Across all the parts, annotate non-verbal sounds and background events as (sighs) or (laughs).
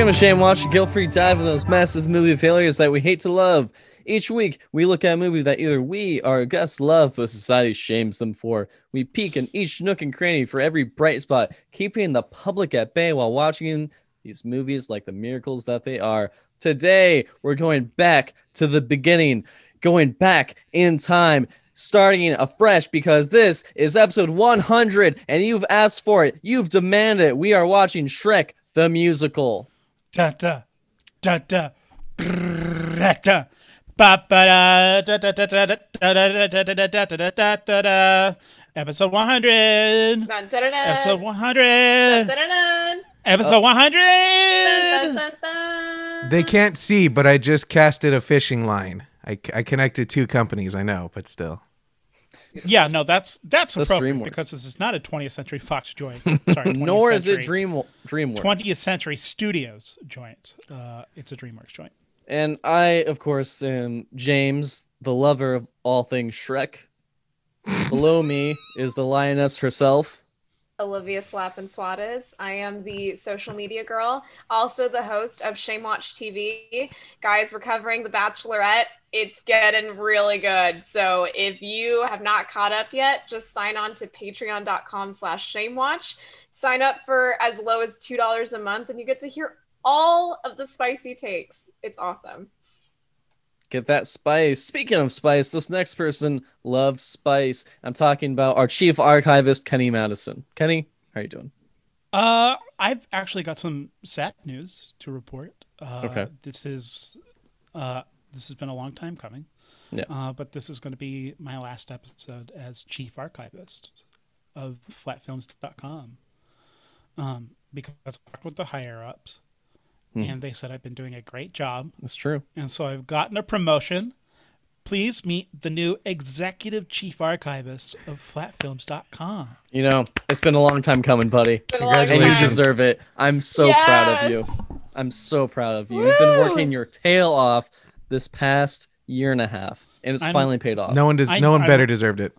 Welcome to Shame Watch, a guilt-free dive into those massive movie failures that we hate to love. Each week, we look at a movie that either we or our guests love, but society shames them for. We peek in each nook and cranny for every bright spot, keeping the public at bay while watching these movies like the miracles that they are. Today, we're going back to the beginning, going back in time, starting afresh because this is episode 100 and you've asked for it. You've demanded it. We are watching Shrek the musical da da da da da da Episode 100. Dun, dun, dun, Episode 100. Episode oh. 100. They can't see, but I just casted a fishing line. I, I connected two companies, I know, but still yeah no that's that's That's appropriate because this is not a 20th century fox joint (laughs) sorry Nor is it Dream DreamWorks. 20th century studios joint uh it's a dreamworks joint And I, of course, am James, the lover of all things Shrek. Below me is the lioness herself. Olivia Slap and Swades. I am the social media girl, also the host of Shame Watch TV. Guys, we're covering The Bachelorette. It's getting really good. So if you have not caught up yet, just sign on to patreon.com slash shamewatch. Sign up for as low as $2 a month and you get to hear all of the spicy takes. It's awesome. Get that spice. Speaking of spice, this next person loves spice. I'm talking about our chief archivist, Kenny Madison. Kenny, how are you doing? Uh, I've actually got some sad news to report. Uh, Okay. This is, uh, this has been a long time coming. Yeah. Uh, but this is going to be my last episode as chief archivist of flatfilms.com. Um, because I talked with the higher ups, Hmm. and they said I've been doing a great job, That's true. and so I've gotten a promotion. Please meet the new executive chief archivist of flatfilms.com. You know, it's been a long time coming, buddy. Been a long And you Congratulations. deserve it. I'm so proud of you. I'm so proud of you. You've been working your tail off this past year and a half, and it's I'm- finally paid off. No one does. I- no one I- better deserved it.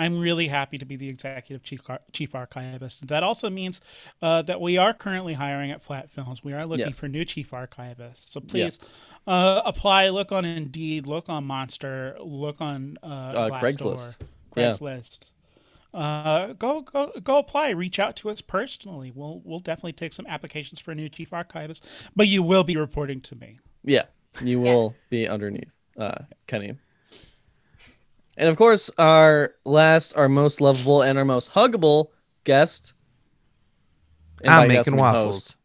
I'm really happy to be the executive chief ar- chief archivist. That also means uh, that we are currently hiring at Flat Films. We are looking Yes. for new chief archivists. So please uh, apply. Look on Indeed. Look on Monster. Look on uh, Uh, Glassdoor, Craigslist. Yeah. Craigslist. Uh, go go go apply. Reach out to us personally. We'll we'll definitely take some applications for a new chief archivist. But you will be reporting to me. Yeah, you will Yes. be underneath uh, Kenny. And of course, our last, our most lovable, and our most huggable guest. I'm by guest, I making waffles.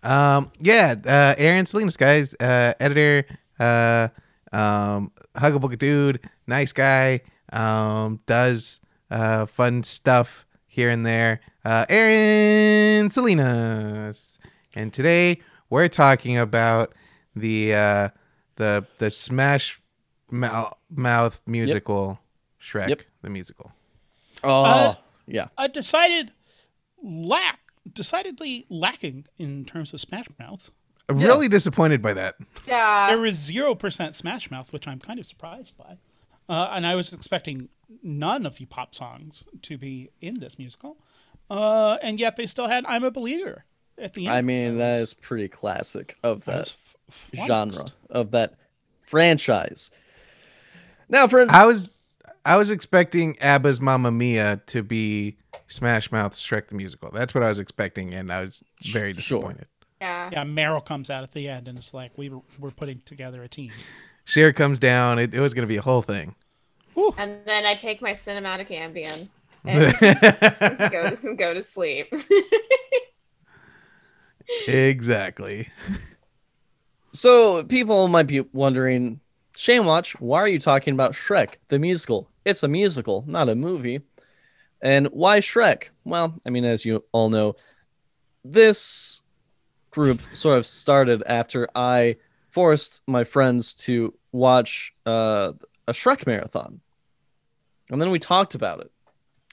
host. Um, yeah, uh, Aaron Salinas, guys, uh, editor, uh, um, huggable dude, nice guy, um, does uh, fun stuff here and there. Uh, Aaron Salinas, and today we're talking about the uh, the the Smash Mouth musical Shrek, Yep. the musical. Oh, Uh, yeah. A decided lack, decidedly lacking in terms of Smash Mouth. I'm Yeah. really disappointed by that. Yeah. there was zero percent Smash Mouth, which I'm kind of surprised by. Uh, and I was expecting none of the pop songs to be in this musical, uh, and yet they still had "I'm a Believer" at the end. I mean, that is pretty classic of I that was f- genre, of that franchise. Now, friends, I was I was expecting ABBA's Mamma Mia to be Smash Mouth Shrek the musical. That's what I was expecting, and I was very Sure. disappointed. yeah. Yeah, Meryl comes out at the end, and it's like we were we're putting together a team. Cher comes down. It, it was going to be a whole thing. And then I take my cinematic Ambien (laughs) and go to go to sleep. exactly. (laughs) So people might be wondering, Shame Watch, why are you talking about Shrek, the musical? It's a musical, not a movie. And why Shrek? Well, I mean, as you all know, this group sort of started after I forced my friends to watch uh, a Shrek marathon. And then we talked about it.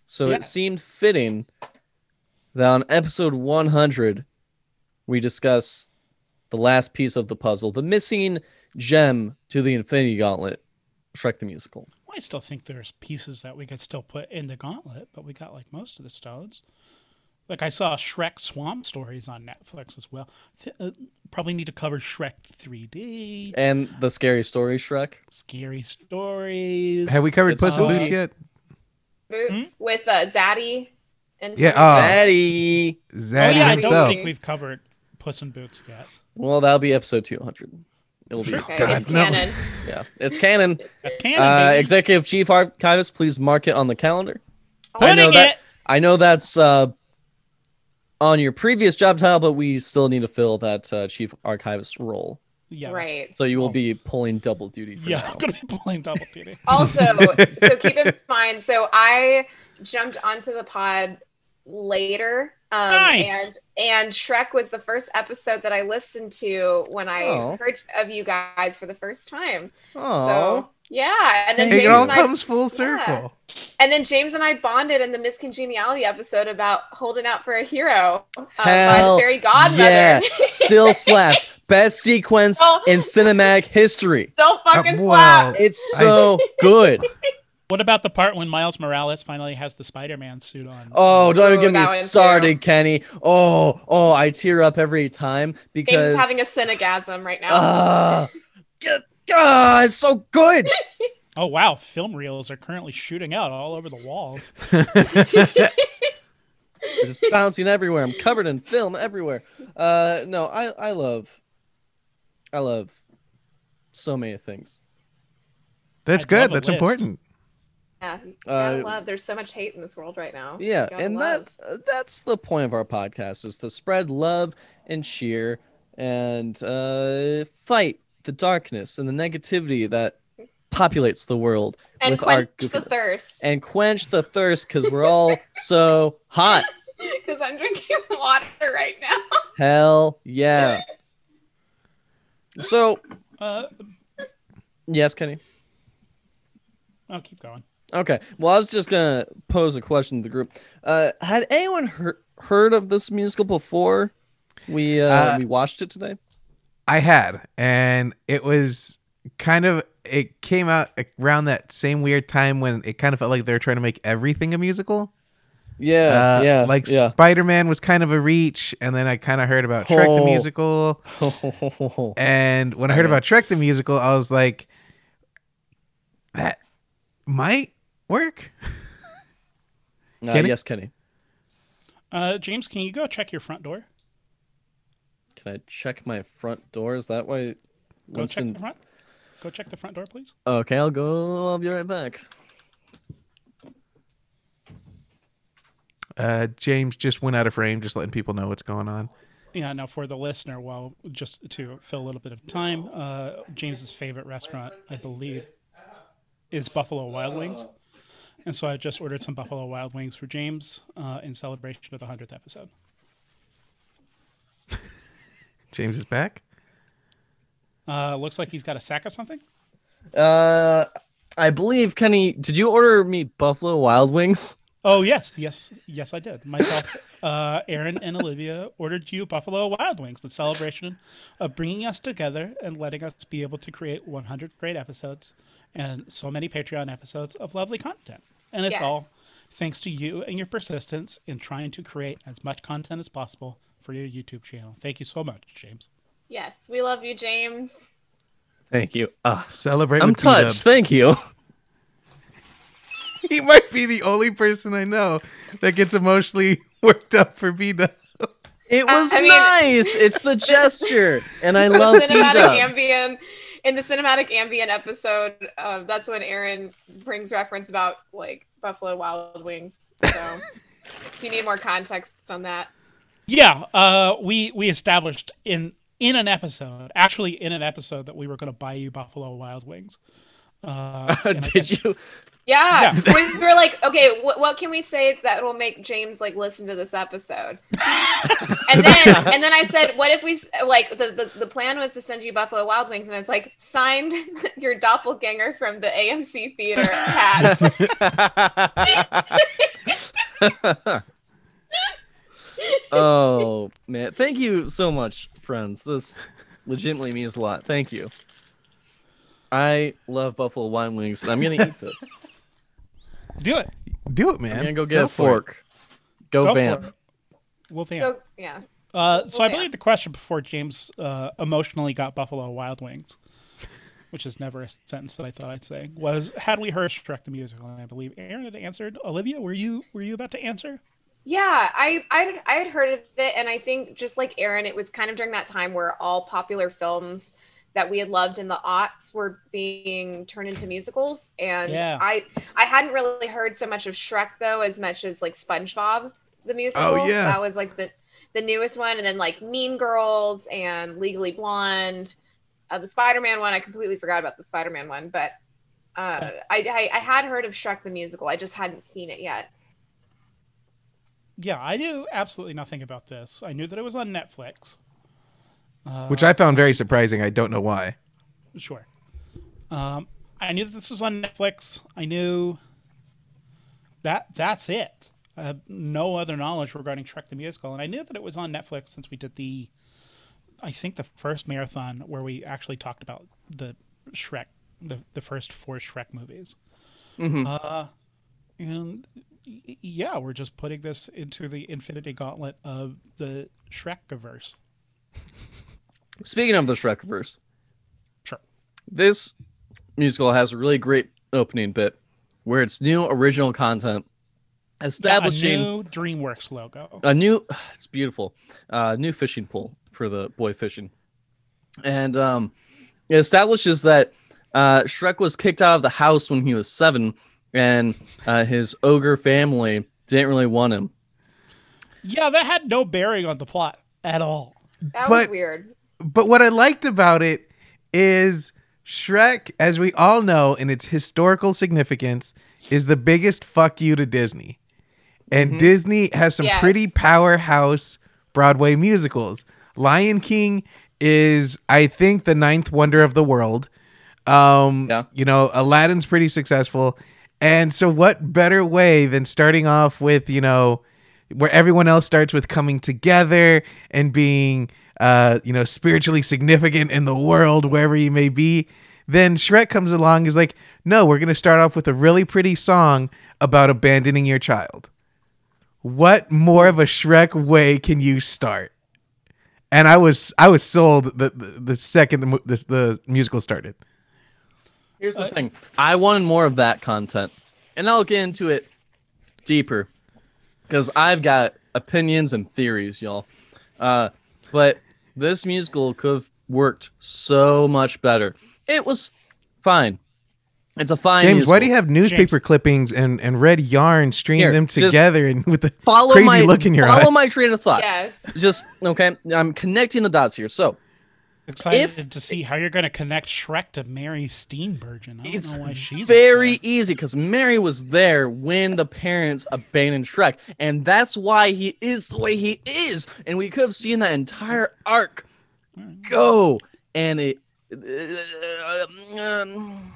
So it seemed fitting that on episode 100, we discuss the last piece of the puzzle, the missing gem to the Infinity Gauntlet, Shrek the Musical. I still think there's pieces that we could still put in the gauntlet, but we got like most of the stones. Like I saw Shrek Swamp Stories on Netflix as well. Th- uh, probably need to cover Shrek 3D, And the scary story Shrek. scary stories. Have we covered Puss in. Boots yet? Boots with uh, Zaddy and Yeah, Tim. oh. Daddy. oh Zaddy yeah, I don't think we've covered Puss in Boots yet. Well, that'll be episode 200. It'll be. Sure. Okay, God, it's no. canon. (laughs) Yeah, it's canon. Canon, Uh. Executive Chief Archivist, please mark it on the calendar. I know that. it. I know that's uh, on your previous job title, but we still need to fill that uh, Chief Archivist role. Yeah, Right. So you will Oh. be pulling double duty for Yeah, now. I'm gonna be playing double (laughs) duty. Also, (laughs) so keep in mind, so I jumped onto the pod later. Um, Nice. and and Shrek was the first episode that I listened to when I Oh. heard of you guys for the first time. Oh, So yeah, and then Hey, James it all and I, comes full circle. and then James and I bonded in the Miss Congeniality episode about holding out for a hero uh, by Hell the fairy godmother. yeah, (laughs) still slaps. Best sequence Oh. in cinematic history. so fucking Uh, wow. slaps. It's so good. (laughs) What about the part when Miles Morales finally has the Spider-Man suit on? Oh, don't even Ooh, get me that one too. started, Kenny. Oh, oh, I tear up every time because is having a synagasm right now. ah, (laughs) get- ah, it's so good. (laughs) Oh wow, film reels are currently shooting out all over the walls. (laughs) It's just bouncing everywhere. I'm covered in film everywhere. Uh, no, I, I love, I love so many things. That's I'd good. a That's list. important. Yeah, you Uh, love. There's so much hate in this world right now. Yeah, and love. that uh, that's the point of our podcast is to spread love and cheer and uh, fight the darkness and the negativity that populates the world and with our quench the thirst. and quench the thirst because we're all so hot. (laughs) Because I'm drinking (laughs) water right now. Hell yeah. So Uh, yes, Kenny. I'll keep going. Okay. Well, I was just gonna pose a question to the group. Uh, had anyone heard heard of this musical before? We uh, Uh, we watched it today. I had, and it was kind of. It came out around that same weird time when it kind of felt like they were trying to make everything a musical. Yeah, Uh, yeah, Like yeah. Spider Man was kind of a reach, and then I kind of heard about Shrek the Oh. musical. (laughs) And when I heard about Shrek the musical, I was like, that might work. (laughs) Uh, Kenny? yes, Kenny. Uh, James, can you go check your front door? Can I check my front door? Is that why? Go check the front. Go check the front door, please. Okay, I'll go. I'll be right back. Uh, James just went out of frame, just letting people know what's going on. Yeah, now for the listener, well, just to fill a little bit of time, uh, James's favorite restaurant, I believe, is Buffalo Wild Wings. And so I just ordered some Buffalo Wild Wings for James uh, in celebration of the 100th episode. (laughs) James is back. Uh, looks like he's got a sack of something. Uh, I believe Kenny. Did you order me Buffalo Wild Wings? Oh, yes, yes, yes, I did. Myself, (laughs) uh, Aaron, and Olivia ordered you Buffalo Wild Wings, the celebration of bringing us together and letting us be able to create 100 great episodes and so many Patreon episodes of lovely content. And it's Yes. all thanks to you and your persistence in trying to create as much content as possible for your YouTube channel. Thank you so much, James. Yes, we love you, James. Thank you. Uh, Celebrate. I'm with touched. B-dubs. Thank you. (laughs) He might be the only person I know that gets emotionally (laughs) worked up for B Dub. It was I mean- nice. It's the (laughs) gesture, and I The love cinematic B-dubs. ambient in the cinematic ambient episode. Uh, that's when Aaron brings reference about like Buffalo Wild Wings. So if (laughs) you need more context on that, Yeah, uh, we we established in in an episode, actually in an episode, that we were going to buy you Buffalo Wild Wings. Uh, (laughs) Did you? Yeah, Yeah. we were like, okay, what, what can we say that will make James like listen to this episode? (laughs) and then and then I said, what if we like the, the the plan was to send you Buffalo Wild Wings, and I was like, signed (laughs) your doppelganger from the AMC theater (laughs) oh man, thank you so much, friends. This legitimately means a lot. Thank you. I love Buffalo Wild Wings, and I'm gonna eat this. Do it. Do it, man. I'm man. gonna go get a for it. fork. Go, Go for vamp. it. Wolfman. So yeah. Uh, so I Wolfman. believe the question before James uh, emotionally got Buffalo Wild Wings, which is never a sentence that I thought I'd say, was had we heard Shrek the musical? And I believe Aaron had answered. Olivia, were you were you about to answer? Yeah, I I I had heard of it, and I think just like Aaron, it was kind of during that time where all popular films that we had loved in the aughts were being turned into musicals, and Yeah. I I hadn't really heard so much of Shrek though, as much as like SpongeBob the musical. Oh, yeah. that was like the the newest one, and then like Mean Girls and Legally Blonde, uh, the Spider Man one. I completely forgot about the Spider Man one, but. Uh, I, I I had heard of Shrek the musical. I just hadn't seen it yet. Yeah, I knew absolutely nothing about this. I knew that it was on Netflix. Which I found very surprising. I don't know why. Sure. Um, I knew that this was on Netflix. I knew that that's it. I have no other knowledge regarding Shrek the musical, and I knew that it was on Netflix since we did the, I think the first marathon where we actually talked about the Shrek, the the first four Shrek movies. Uh, and yeah, we're just putting this into the Infinity Gauntlet of the Shrekiverse. (laughs) Speaking of the Shrekverse, Sure. this musical has a really great opening bit where it's new original content establishing a new DreamWorks logo. a new (sighs) it's beautiful uh new fishing pole for the boy fishing and um it establishes that uh shrek was kicked out of the house when he was seven and uh his ogre family didn't really want him Yeah, that had no bearing on the plot at all. That was weird. But what I liked about it is Shrek, as we all know, in its historical significance, is the biggest fuck you to Disney. And Disney has some Yes. pretty powerhouse Broadway musicals. Lion King is, I think, the ninth wonder of the world. Um, Yeah. You know, Aladdin's pretty successful. And so, what better way than starting off with, you know, where everyone else starts with coming together and being uh you know spiritually significant in the world wherever you may be then shrek comes along and is like no we're going to start off with a really pretty song about abandoning your child. What more of a shrek way can you start? And i was i was sold the the, the second the, the, the musical started. Here's the thing. i wanted more of that content and i'll get into it deeper because i've got opinions and theories y'all. Uh but this musical could have worked so much better it was fine it's a fine james why do you have newspaper James. clippings and and red yarn string Here, them together and with the follow crazy my look in your follow eye my train of thought. Yes. Just okay. I'm connecting the dots here. So Excited If- to see how you're going to connect Shrek to Mary Steenburgen. I don't it's know why she's very easy because Mary was there when the parents abandoned Shrek, and that's why he is the way he is. And we could have seen that entire arc go, and it. um,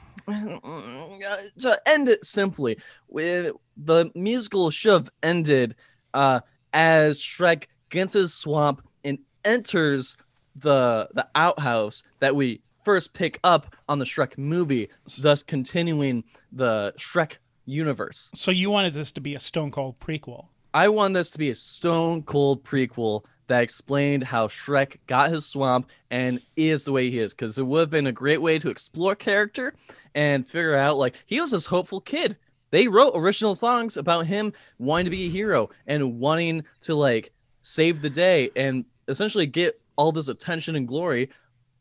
to end it simply, with the musical should have ended uh, as Shrek gets his swamp and enters the the outhouse that we first pick up on the Shrek movie, thus continuing the Shrek universe. So you wanted this to be a Stone Cold prequel. I want this to be a stone cold prequel that explained how Shrek got his swamp and is the way he is, because it would have been a great way to explore character and figure out like he was this hopeful kid. They wrote original songs about him wanting to be a hero and wanting to like save the day and essentially get all this attention and glory.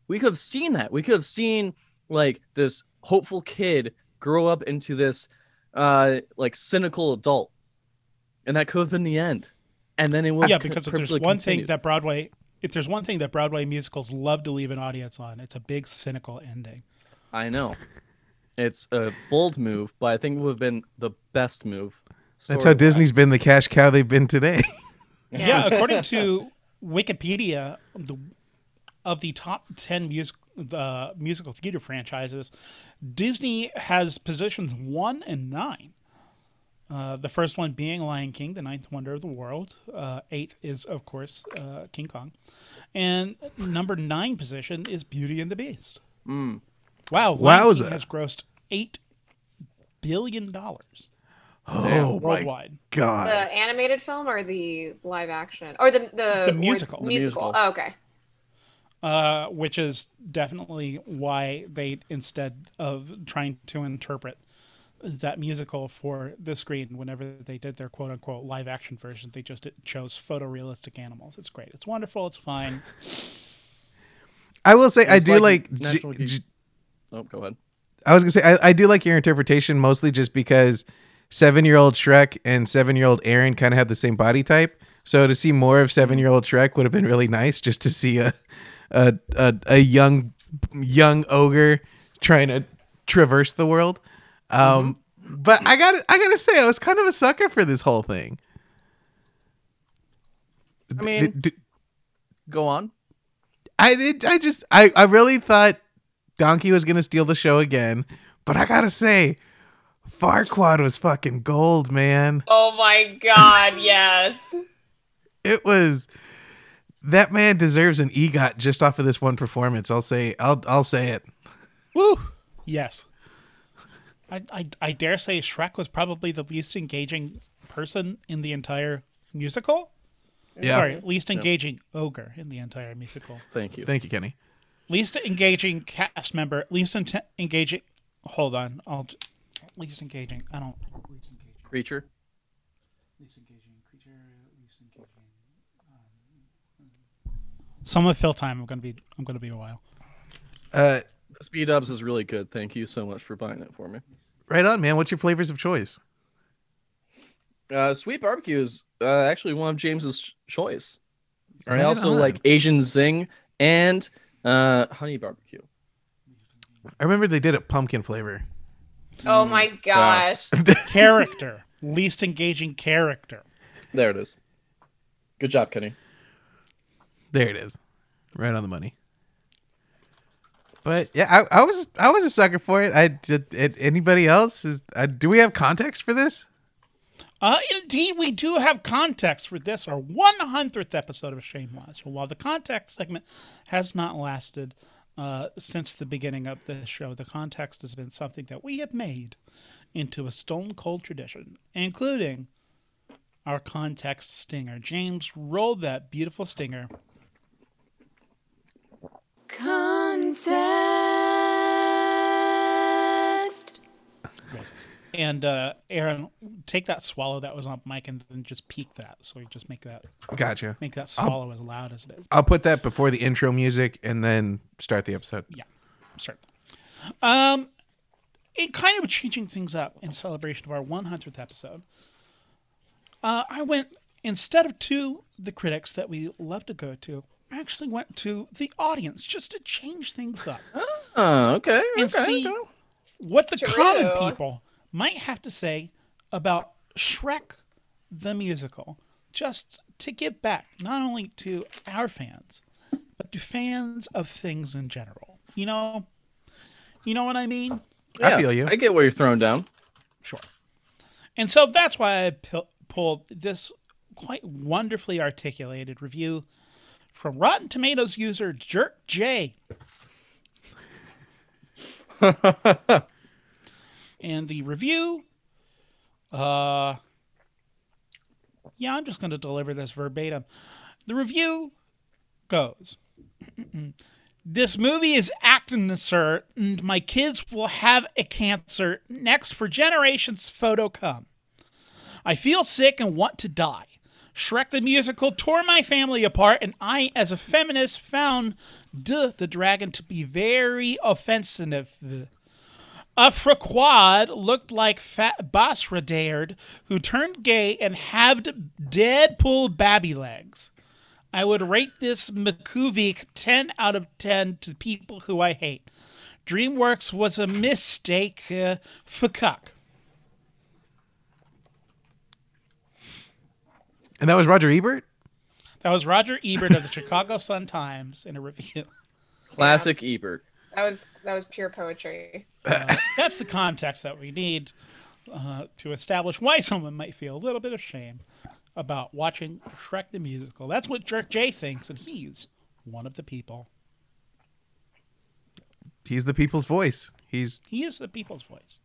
We could have seen that. We could have seen like this hopeful kid grow up into this uh like cynical adult and that could have been the end. And then it would yeah, co- because if there's perfectly one thing that Broadway, if there's one thing that Broadway musicals love to leave an audience on, it's a big cynical ending. I know it's a bold move, but I think it would have been the best move. That's how. Disney's been the cash cow they've been today. Yeah, according to Wikipedia, the, of the top ten music, uh, musical theater franchises, Disney has positions one and nine. Uh, the first one being Lion King, the ninth wonder of the world. Uh, eighth is, of course, uh, King Kong. And number nine position is Beauty and the Beast. Wow, Lion Wowza. King has grossed eight billion dollars. Oh my worldwide. god. The animated film or the live action or the the, The or- musical. The musical. musical. Oh, okay. uh, which is definitely why they instead of trying to interpret that musical for the screen whenever they did their quote unquote live action version they just chose photorealistic animals it's great it's wonderful it's fine I will say I do like like. G- G- Oh, go ahead. I was gonna say I, I do like your interpretation mostly just because seven year old Shrek and seven year old Aaron kind of have the same body type. So to see more of seven year old Shrek would have been really nice just to see a a a, a young young ogre trying to traverse the world. Um, but I got I gotta say I was kind of a sucker for this whole thing. I mean- D- d- Go on. I did. I just. I. I really thought Donkey was gonna steal the show again, but I gotta say, Farquaad was fucking gold, man. Oh my god, yes. (laughs) It was. That man deserves an EGOT just off of this one performance. I'll say. I'll. I'll say it. Woo! Yes. I, I, I dare say Shrek was probably the least engaging person in the entire musical. Yeah. Sorry, least engaging ogre in the entire musical. Thank you. Thank you, Kenny. Least engaging cast member. Least ent- engaging. Hold on. I'll. J- Least engaging. I don't. Least engaging. Creature. Least engaging creature. Least engaging. Um, some of fill time. I'm gonna be. I'm gonna be a while. Uh, B-dubs is really good. Thank you so much for buying it for me. right on, man. What's your flavors of choice? Uh, Sweet Barbecue is uh, actually one of James's ch- choice. I Right also on. like Asian Zing and uh, Honey Barbecue. I remember they did a pumpkin flavor. Oh my gosh. (laughs) Character. least engaging character. There it is. Good job, Kenny. There it is, right on the money. But yeah, I, I was I was a sucker for it. I did. It, anybody else is? Uh, do we have context for this? Uh, indeed, we do have context for this, our 100th episode of Shameless. Watch. While the context segment has not lasted uh, since the beginning of the show, the context has been something that we have made into a stone cold tradition, including our context stinger. James, roll that beautiful stinger. Context. And uh, Aaron, take that swallow that was on mic and then just peak that. So you just make that Gotcha. make that swallow as loud as it is. I'll put that before the intro music and then start the episode. Yeah, certainly. Um, it kind of changing things up in celebration of our 100th episode. Uh, I went instead of to the critics that we love to go to. I actually went to the audience just to change things up. Oh, okay. And okay, see- okay. What the True. common people might have to say about Shrek the musical, just to give back not only to our fans, but to fans of things in general. You know, you know what I mean? I feel you. I get where you're throwing down. Sure. And so that's why I pulled this quite wonderfully articulated review from Rotten Tomatoes user Jerk J. (laughs) and the review, uh, yeah, I'm just going to deliver this verbatim. The review goes. (clears throat) This movie is acting, sir, and my kids will have a cancer next for generations photo come. I feel sick and want to die. Shrek the musical tore my family apart, and I, as a feminist, found Duh the dragon to be very offensive. A Fraquad looked like Fat Basradaird, who turned gay and haved Deadpool babby legs. I would rate this Makuvik 10 out of 10 to people who I hate. DreamWorks was a mistake uh, for cuck. And that was Roger Ebert. That was Roger Ebert of the Chicago Sun Times in a review. Classic Ebert. That was that was pure poetry. Uh, that's the context that we need uh, to establish why (laughs) someone might feel a little bit of shame about watching Shrek the musical. That's what Jerk J thinks, and he's one of the people. He's the people's voice. He's He is the people's voice.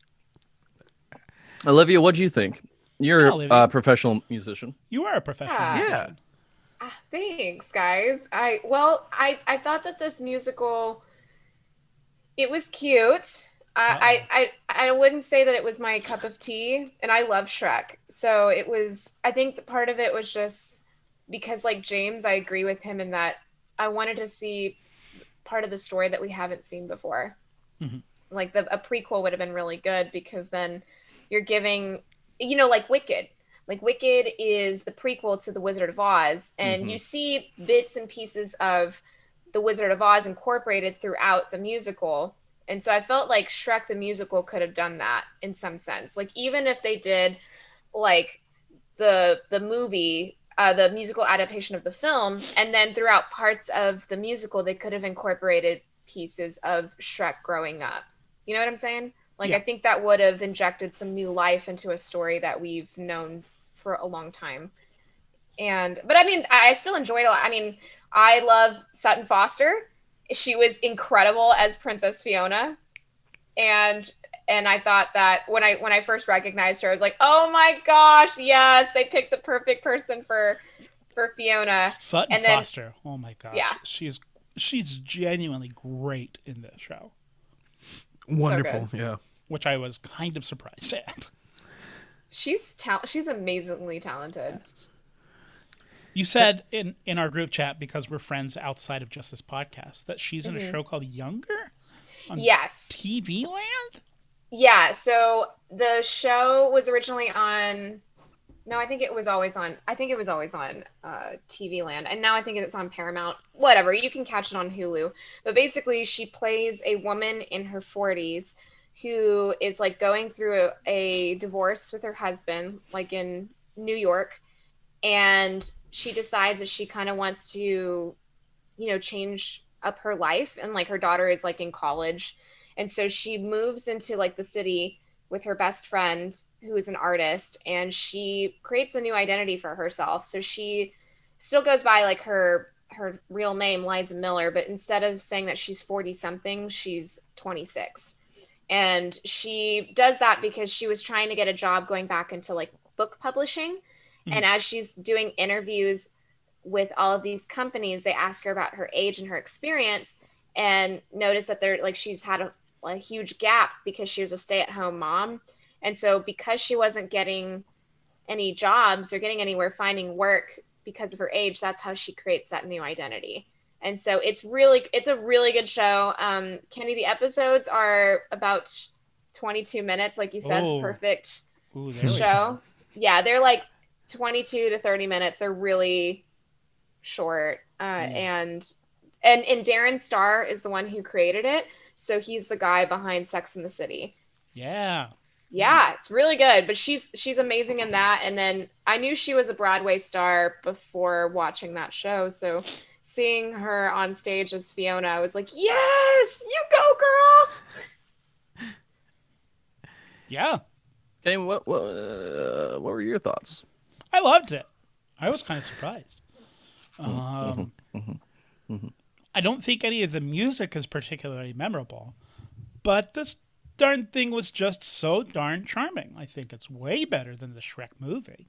Olivia, what do you think? You're Olivia. a professional musician. You are a professional. Yeah. musician. Ah, thanks, guys. I well, I I thought that this musical it was cute. I, I I wouldn't say that it was my cup of tea, and I love Shrek. So it was. I think part of it was just because, like James, I agree with him in that I wanted to see part of the story that we haven't seen before. Mhm. Like the a prequel would have been really good because then you're giving, you know, like Wicked. Like Wicked is the prequel to The Wizard of Oz, and Mhm. you see bits and pieces of The Wizard of Oz incorporated throughout the musical. And so I felt like Shrek the musical could have done that in some sense. Like even if they did like the the movie, uh, the musical adaptation of the film, and then throughout parts of the musical, they could have incorporated pieces of Shrek growing up. You know what I'm saying? Like Yeah. I think that would have injected some new life into a story that we've known for a long time. And but I mean, I I still enjoyed it. a lot. I mean, I love Sutton Foster. She was incredible as Princess Fiona, and and I thought that when I when I first recognized her, I was like, oh my gosh, yes, they picked the perfect person for for Fiona. Sutton and then- Foster. Oh my gosh. Yeah. She's she's genuinely great in this show, Wonderful. yeah. which I was kind of surprised at. She's tal- she's amazingly talented. You said in in our group chat because we're friends outside of just this podcast that she's in a Mhm. show called Younger On Yes. TV Land. Yeah, so the show was originally on no, I think it was always on I think it was always on uh TV Land and now I think it's on Paramount. Whatever, you can catch it on Hulu. But basically she plays a woman in her 40s who is like going through a, a divorce with her husband like in New York and she decides that she kind of wants to you know change up her life and like her daughter is like in college. And so she moves into like the city with her best friend who is an artist and she creates a new identity for herself. So she still goes by like her her real name liza miller but instead of saying that she's 40 something she's 26 and she does that because she was trying to get a job going back into like book publishing and as she's doing interviews with all of these companies they ask her about her age and her experience and notice that they're like she's had a, a huge gap because she was a stay-at-home mom. And so because she wasn't getting any jobs or getting anywhere finding work because of her age that's how she creates that new identity. And so it's really it's a really good show. Um kenny the episodes are about 22 minutes like you said Oh. perfect Ooh, there we go. show yeah they're like 22 to 30 minutes they're really short uh, Mm. and and and darren star is the one who created it so he's the guy behind sex in the city Yeah. yeah it's really good but she's she's amazing in that and then i knew she was a broadway star before watching that show so seeing her on stage as fiona i was like yes you go girl (laughs) Yeah. Okay, what what, uh, what were your thoughts? I loved it. I was kind of surprised. Um, I don't think any of the music is particularly memorable, but this darn thing was just so darn charming. I think it's way better than the Shrek movie.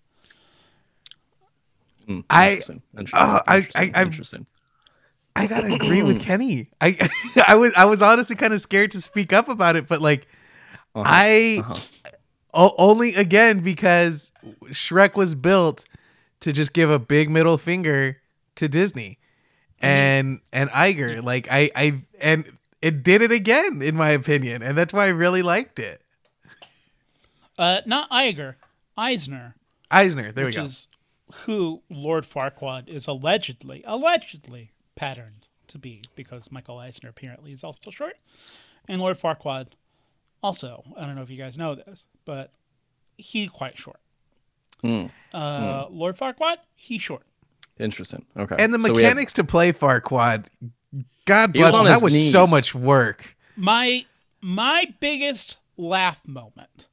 Hmm, I- interesting. Interesting. uh, I- interesting, I- I'm- interesting. I gotta (clears throat) agree with Kenny. I (laughs) I was I was honestly kind of scared to speak up about it, but like Uh-huh, I uh-huh. O- only again because Shrek was built to just give a big middle finger to Disney and and Iger. Like I I and it did it again in my opinion, and that's why I really liked it. Uh, not Iger, Eisner, Eisner, there we go. is who Lord Farquaad is allegedly allegedly patterned to be, because Michael Eisner apparently is also short, and Lord Farquaad also. I don't know if you guys know this, but he quite short. Hmm, Uh, Lord Farquaad, he short. Interesting. Okay. and the So we have- mechanics to play Farquaad, God He was bless him, that his was so much work. my my biggest laugh moment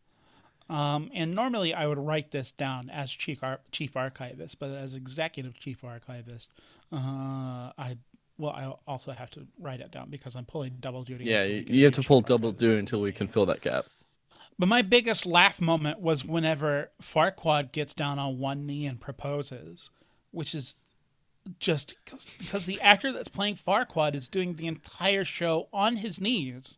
um, and normally i would write this down as chief, ar- chief archivist but as executive chief archivist uh, i well i also have to write it down because i'm pulling double duty yeah, you, you have to pull double do until we can fill that gap. But my biggest laugh moment was whenever Farquaad gets down on one knee and proposes, which is just because, because the actor that's playing Farquaad is doing the entire show on his knees.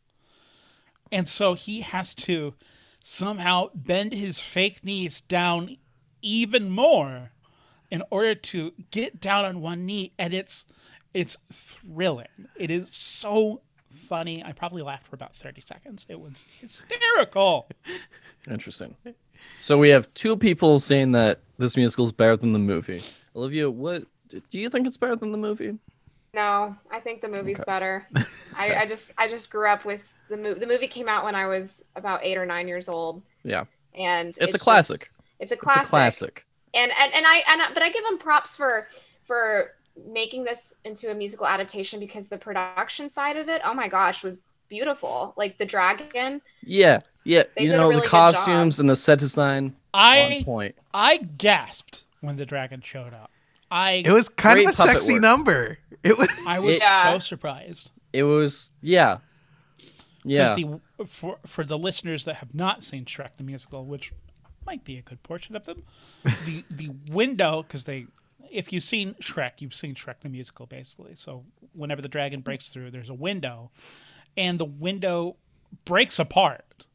And so he has to somehow bend his fake knees down even more in order to get down on one knee and it's it's thrilling. It is so funny. I probably laughed for about 30 seconds. It was hysterical. Interesting. So we have two people saying that this musical is better than the movie. Olivia, what do you think it's better than the movie? No, I think the movie's better. (laughs) I, I just I just grew up with the movie. The movie came out when I was about eight or nine years old, Yeah, and it's, a just- classic. it's a classic. It's classic. a classic. and and and I and I- but I give them props for for making this into a musical adaptation because the production side of it, oh my gosh, was beautiful. Like the dragon, Yeah, yeah. You know really the costumes and the set design on I point. I gasped when the dragon showed up. I It was kind of a sexy work. number. It was. I (laughs) was Yeah. so surprised. It was yeah, yeah. The for for the listeners that have not seen Shrek the musical, which might be a good portion of them, the the window because they if you've seen Shrek, you've seen Shrek the musical basically. So whenever the dragon breaks through, there's a window, and the window breaks apart,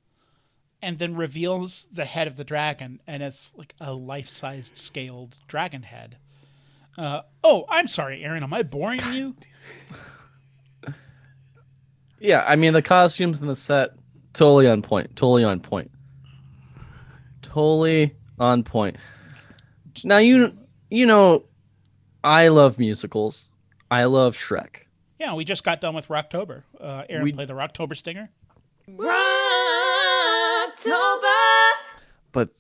and then reveals the head of the dragon, and it's like a life-sized scaled dragon head. Uh, oh, I'm sorry, Aaron. Am I boring you? Yeah, I mean the costumes and the set totally on point. Totally on point. Totally on point. Now you you know I love musicals. I love Shrek. Yeah, we just got done with Rocktober. Uh, Aaron We- played the Rocktober stinger. Rocktober. But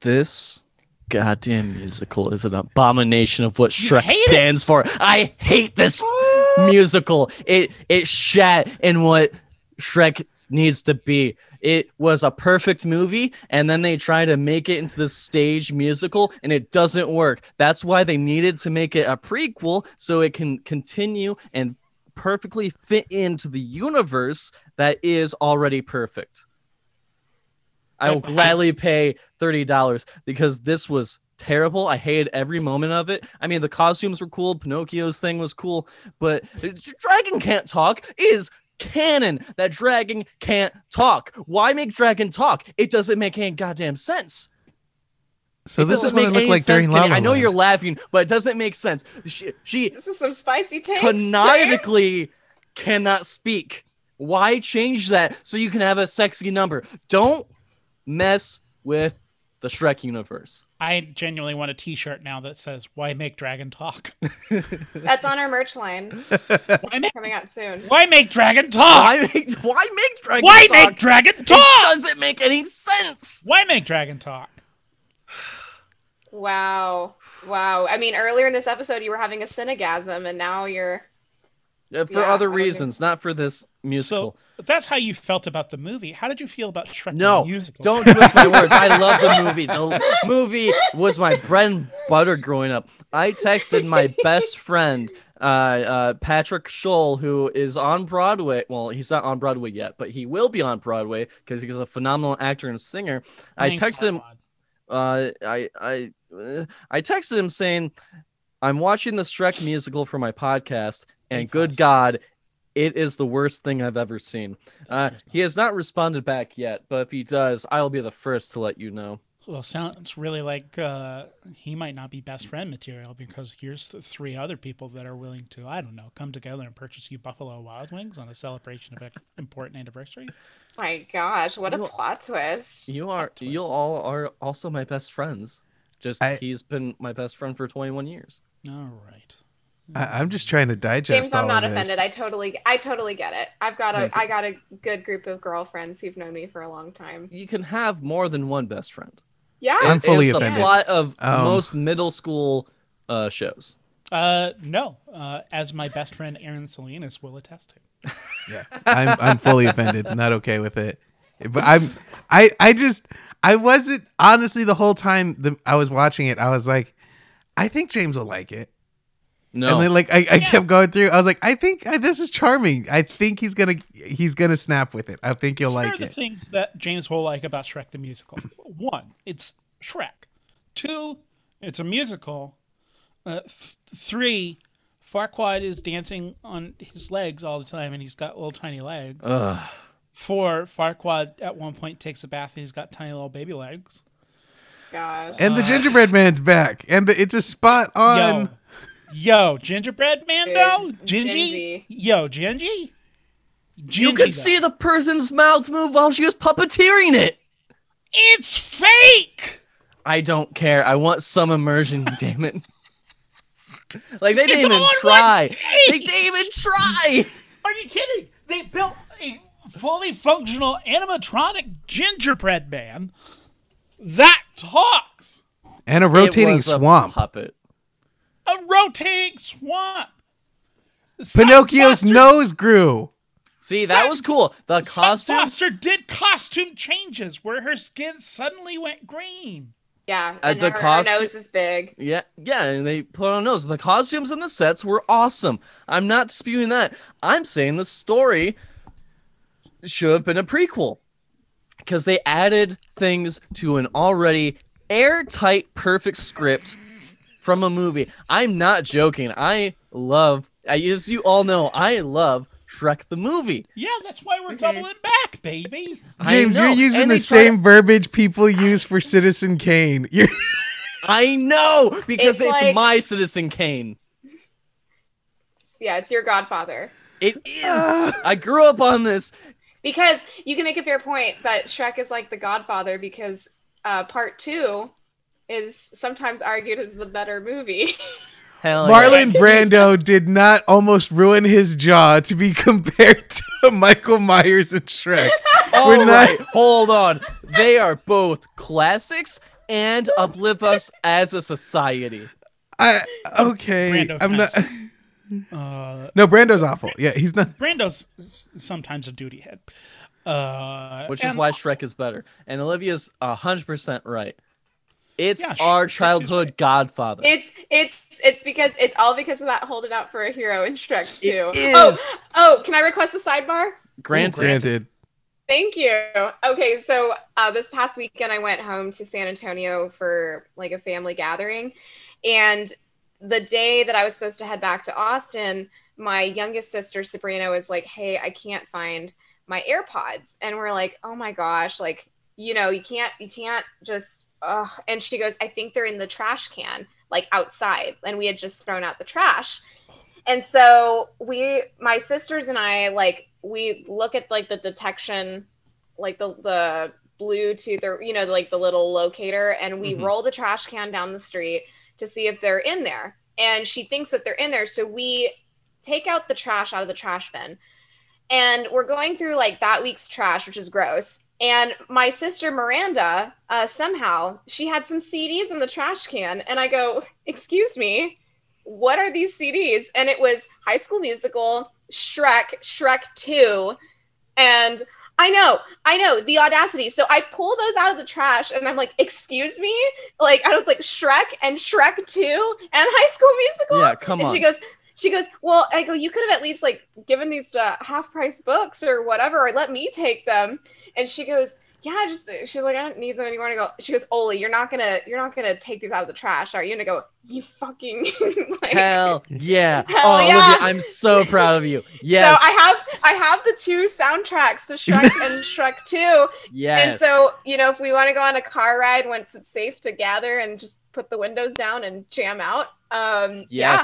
this goddamn musical is an abomination of what Shrek hate it? stands for. I hate this (gasps) musical. It it shat in what Shrek needs to be. It was a perfect movie, and then they try to make it into this stage musical, and it doesn't work. That's why they needed to make it a prequel so it can continue and perfectly fit into the universe that is already perfect. I will gladly pay thirty dollars because this was terrible. I hated every moment of it. I mean, the costumes were cool. Pinocchio's thing was cool, but Dragon can't talk is canon. That Dragon can't talk. Why make Dragon talk? It doesn't make any goddamn sense. So it this is doesn't what it make looked any like during sense, La I know Land. you're laughing, but it doesn't make sense. She, she this is some spicy takes. James. cannot speak. Why change that so you can have a sexy number? Don't mess with the Shrek universe. I genuinely want a T-shirt now that says "Why make dragon talk? (laughs) That's on our merch line Why make coming out soon. Why make dragon talk? Why make why make Dragon Why talk? make dragon It talk? doesn't make any sense. Why make dragon talk? Wow, wow. I mean, earlier in this episode, you were having a synagasm, and now you're. Uh, for Yeah, other reasons, not for this musical. So that's how you felt about the movie. How did you feel about Shrek no, the musical? don't twist my words. I (laughs) love the movie. The movie was my bread and butter growing up. I texted my best friend, uh, uh, Patrick Scholl, who is on Broadway. Well, he's not on Broadway yet, but he will be on Broadway because he's a phenomenal actor and singer. I Thank texted him. God. uh, I I uh, I texted him saying, "I'm watching the Shrek musical for my podcast, and Thank good us. God, it is the worst thing I've ever seen." Uh, he has not responded back yet, but if he does, I will be the first to let you know. Well, sounds really like uh, he might not be best friend material because here's the three other people that are willing to, I don't know, come together and purchase you Buffalo Wild Wings on a celebration of an (laughs) important anniversary. My gosh, what a You- plot twist! You are twist. you all are also my best friends. Just I- he's been my best friend for 21 years. All right. I, I'm just trying to digest James, I'm not of this. offended. I totally, I totally get it. I've got a, Thank you. I got a good group of girlfriends who've known me for a long time. You can have more than one best friend. Yeah, I'm It fully is the offended. plot of Um, most middle school uh, shows. Uh, no, uh, as my best friend Aaron Salinas will attest to. (laughs) Yeah, I'm I'm fully offended. Not okay with it. But I'm I I just I wasn't honestly the whole time the, I was watching it. I was like, I think James will like it. No. And then like I, I kept going through. I was like, I think I, this is charming. I think he's gonna he's gonna snap with it. I think you'll Here like are the it. things that James will like about Shrek the Musical. One, it's Shrek. Two, it's a musical. Uh, th- three, Farquaad is dancing on his legs all the time, and he's got little tiny legs. Ugh. Four, Farquaad at one point takes a bath, and he's got tiny little baby legs. Gosh. And the gingerbread man's back, and the, it's a spot on. Yo, yo, gingerbread man though, Gingy, Gingy. yo, Gingy. You could though. see the person's mouth move while she was puppeteering it. It's fake. I don't care. I want some immersion, (laughs) damn it. Like they didn't all even try. They didn't even try. Are you kidding? They built a fully functional animatronic gingerbread man that talks. and a It rotating was a swamp. puppet. A rotating swamp. Pinocchio's Foster- nose grew. See, that Sut- was cool. The costume costumes. Foster did costume changes where her skin suddenly went green. yeah. Uh, And the her, costu- her nose is big. Yeah, yeah, and they put on nose. The costumes and the sets were awesome. I'm not disputing that. I'm saying the story should have been a prequel because they added things to an already airtight, perfect script from a movie. I'm not joking. I love, as you all know, I love Shrek the movie. Yeah, that's why we're doubling back, baby. James, you're using and the they to- same verbiage people use for Citizen Kane. (laughs) You're I know because It's it's, like- my Citizen Kane. Yeah, it's your godfather. It is. I grew up on this. Because you can make a fair point that Shrek is like the godfather because uh, part two is sometimes argued as the better movie. (laughs) Hell Marlon yeah. Brando did not almost ruin his jaw to be (laughs) compared to (laughs) Michael Myers and Shrek. All We're not- right, hold on. They are both classics and uplift us as a society. I okay. Brando I'm not. Uh, No, Brando's awful. Yeah, he's not. Brando's sometimes a duty head. Uh, Which is and- why Shrek is better. And Olivia's hundred percent right. It's Yeah, our Shrek childhood right. godfather. it's it's it's because it's all because of that hold it out for a hero in Shrek too. Oh, oh, can I request a sidebar? Granted, Granted. Thank you. Okay, so uh, this past weekend I went home to San Antonio for like a family gathering, and the day that I was supposed to head back to Austin, my youngest sister Sabrina was like, "Hey, I can't find my AirPods," and we're like, "Oh my gosh, like you know, you can't you can't just." Ugh. And she goes, "I think they're in the trash can, like outside," and we had just thrown out the trash. And so we, my sisters and I, like we look at like the detection, like the the Bluetooth or you know like the little locator, and we Mhm. roll the trash can down the street to see if they're in there. And she thinks that they're in there, so we take out the trash out of the trash bin, and we're going through like that week's trash, which is gross. And my sister Miranda, uh, somehow she had some CDs in the trash can, and I go, "Excuse me." what are these CDs? And it was High School Musical, Shrek, Shrek 2, and I know, I know the audacity. So I pull those out of the trash and I'm like, excuse me? Like I was like Shrek and Shrek 2 and High School Musical. Yeah, come and on. she goes, she goes, Well, I go, you could have at least like given these to half price books or whatever, or let me take them. And she goes, Yeah, just she's like, I don't need them anymore. And I go, she goes, Oli, you're not gonna you're not gonna take these out of the trash, are you? And I go, You fucking (laughs) like Hell yeah. (laughs) Hell oh, yeah. Olivia, I'm so proud of you. Yes. (laughs) So I have I have the two soundtracks to Shrek and Shrek 2. yes. And so, you know, if we want to go on a car ride once it's safe to gather and just put the windows down and jam out. Um yeah.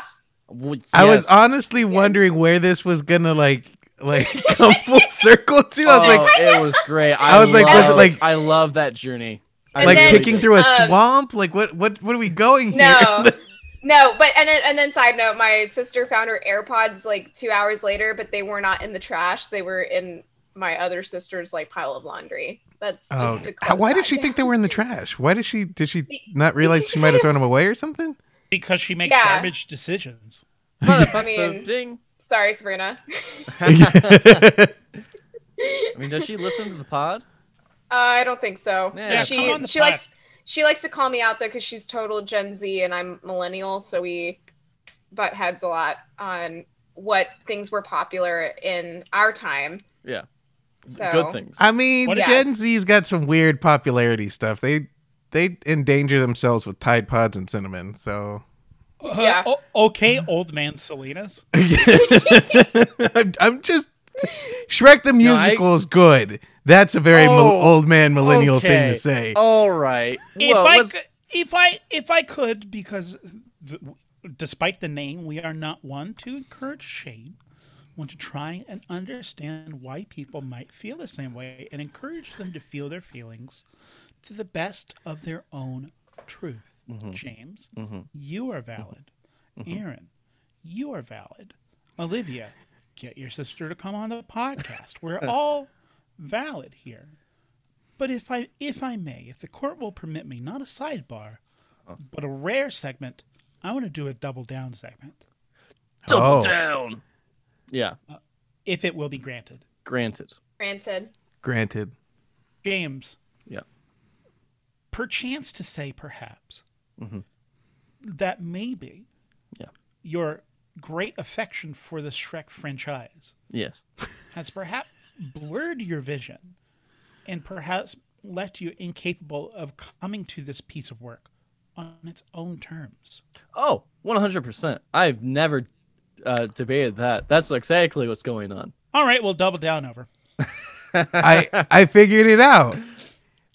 Yes. W- I was yes. honestly wondering where this was gonna like like (laughs) come full circle to. I was oh, like, it was great. I, I was like, was it like- I love that journey. I And like then, picking through a um, swamp. Like what what what are we going here? No. (laughs) (laughs) No, but and then and then side note, my sister found her AirPods like two hours later, but they were not in the trash. They were in my other sister's like pile of laundry. That's Oh, just to how- why did she that think they were in the trash? Why did she did she not realize she might have thrown them away or something? Because she makes Yeah. garbage decisions. I (laughs) mean- Ding. Sorry, Sabrina. (laughs) (laughs) I mean, does she listen to the pod? Uh, I don't think so. Yeah, Yeah, she come on the she pod. likes she likes to call me out though because she's total Gen Z and I'm millennial, so we butt heads a lot on what things were popular in our time. Yeah. So Good things. I mean, What is- Gen Z's got some weird popularity stuff. They they endanger themselves with Tide Pods and cinnamon. So Uh, Yeah. o- okay, old man Salinas. (laughs) I'm, I'm just Shrek the No, I- musical is good. That's a very mil- Oh, old man millennial thing to say. All right. if Well, I let's- could, if I if I could, because th- despite the name, we are not one to encourage shame. Want to try and understand why people might feel the same way and encourage them to feel their feelings to the best of their own truth. Mm-hmm. James, mm-hmm. you are valid. Mm-hmm. Aaron, you are valid. Olivia, get your sister to come on the podcast. We're (laughs) all valid here. But if I if I may, if the court will permit me, not a sidebar, but a rare segment, I want to do a double down segment. double Oh. down. Yeah. Uh, if it will be granted. Granted. granted. Granted. James, Yeah. Perchance to say perhaps Mhm. that maybe Yeah. your great affection for the Shrek franchise Yes. (laughs) has perhaps blurred your vision and perhaps left you incapable of coming to this piece of work on its own terms. Oh, 100%. I've never uh, debated that. That's exactly what's going on. All right, we'll double down over. (laughs) I I figured it out.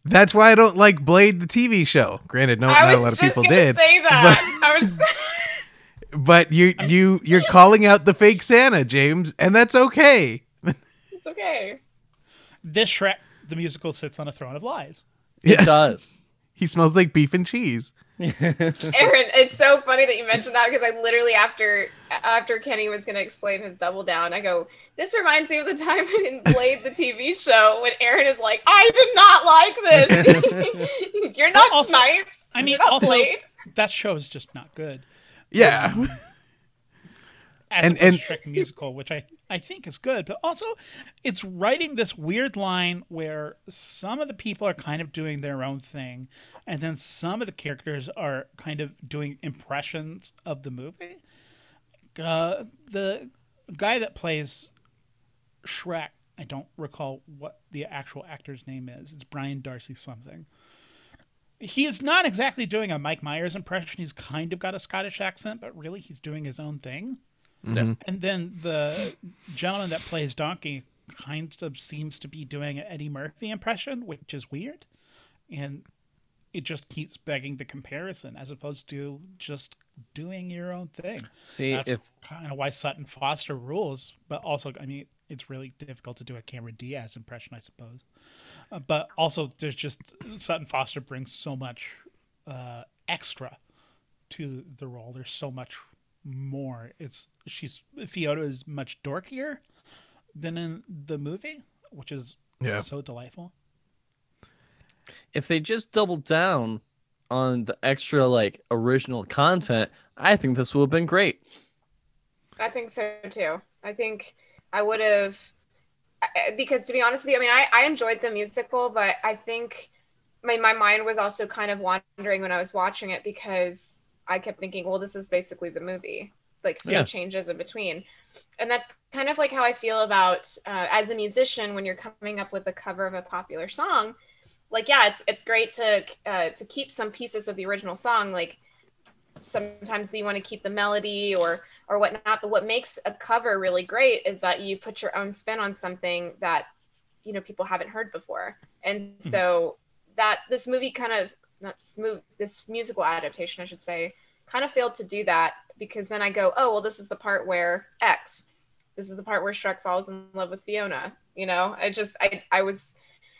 That's why I don't like Blade the TV show. Granted, no, not a lot of just people gonna did. say that. I was. (laughs) But you you you're calling out the fake Santa, James, and that's okay. it's okay. This Shrek, the musical, sits on a throne of lies. It Yeah. does. (laughs) He smells like beef and cheese. (laughs) Aaron, it's so funny that you mentioned that because I literally after after Kenny was gonna explain his double down, I go, "This reminds me of the time in Blade the TV show when Aaron is like, I did not like this. (laughs) You're not Also- Snipes. I mean, also, Blade." that show is just not good. Yeah. As And- and, and- Shrek musical, which I, I think is good, but also it's writing this weird line where some of the people are kind of doing their own thing, and then some of the characters are kind of doing impressions of the movie. Uh, the guy that plays Shrek, I don't recall what the actual actor's name is. It's Brian d'Arcy something. He is not exactly doing a Mike Myers impression. He's kind of got a Scottish accent, but really he's doing his own thing. Mhm. And then the gentleman that plays Donkey kind of seems to be doing an Eddie Murphy impression, which is weird. And it just keeps begging the comparison as opposed to just doing your own thing. See, That's if kind of why Sutton Foster rules, but also, I mean, it's really difficult to do a Cameron Diaz impression, I suppose. Uh, but also, there's just Sutton Foster brings so much uh, extra to the role. There's so much more. It's she's Fiona is much dorkier than in the movie, which is Yeah. so delightful. If they just doubled down on the extra like original content, I think this would have been great. I think so too. I think I would have because to be honest with you, I mean, I, I enjoyed the musical, but I think my my mind was also kind of wandering when I was watching it because I kept thinking, well, this is basically the movie, like few Yeah. changes in between, and that's kind of like how I feel about uh, as a musician when you're coming up with a cover of a popular song. Like, yeah, it's it's great to uh, to keep some pieces of the original song, like sometimes you want to keep the melody or or whatnot. But what makes a cover really great is that you put your own spin on something that you know people haven't heard before. And so that this movie kind of not this move this musical adaptation, I should say, kind of failed to do that because then I go, oh well, this is the part where X. This is the part where Shrek falls in love with Fiona. You know, I just I I was.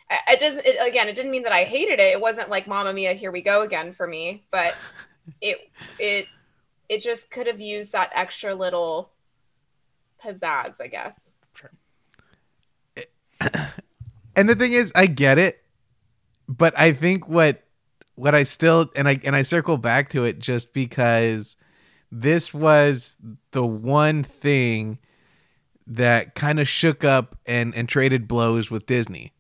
I- It doesn't. It, again, it didn't mean that I hated it. It wasn't like "Mamma Mia, here we go again" for me. But (laughs) it it it just could have used that extra little pizzazz, I guess. (clears throat) And the thing is, I get it, but I think what what I still and I and I circle back to it just because this was the one thing that kind of shook up and and traded blows with Disney.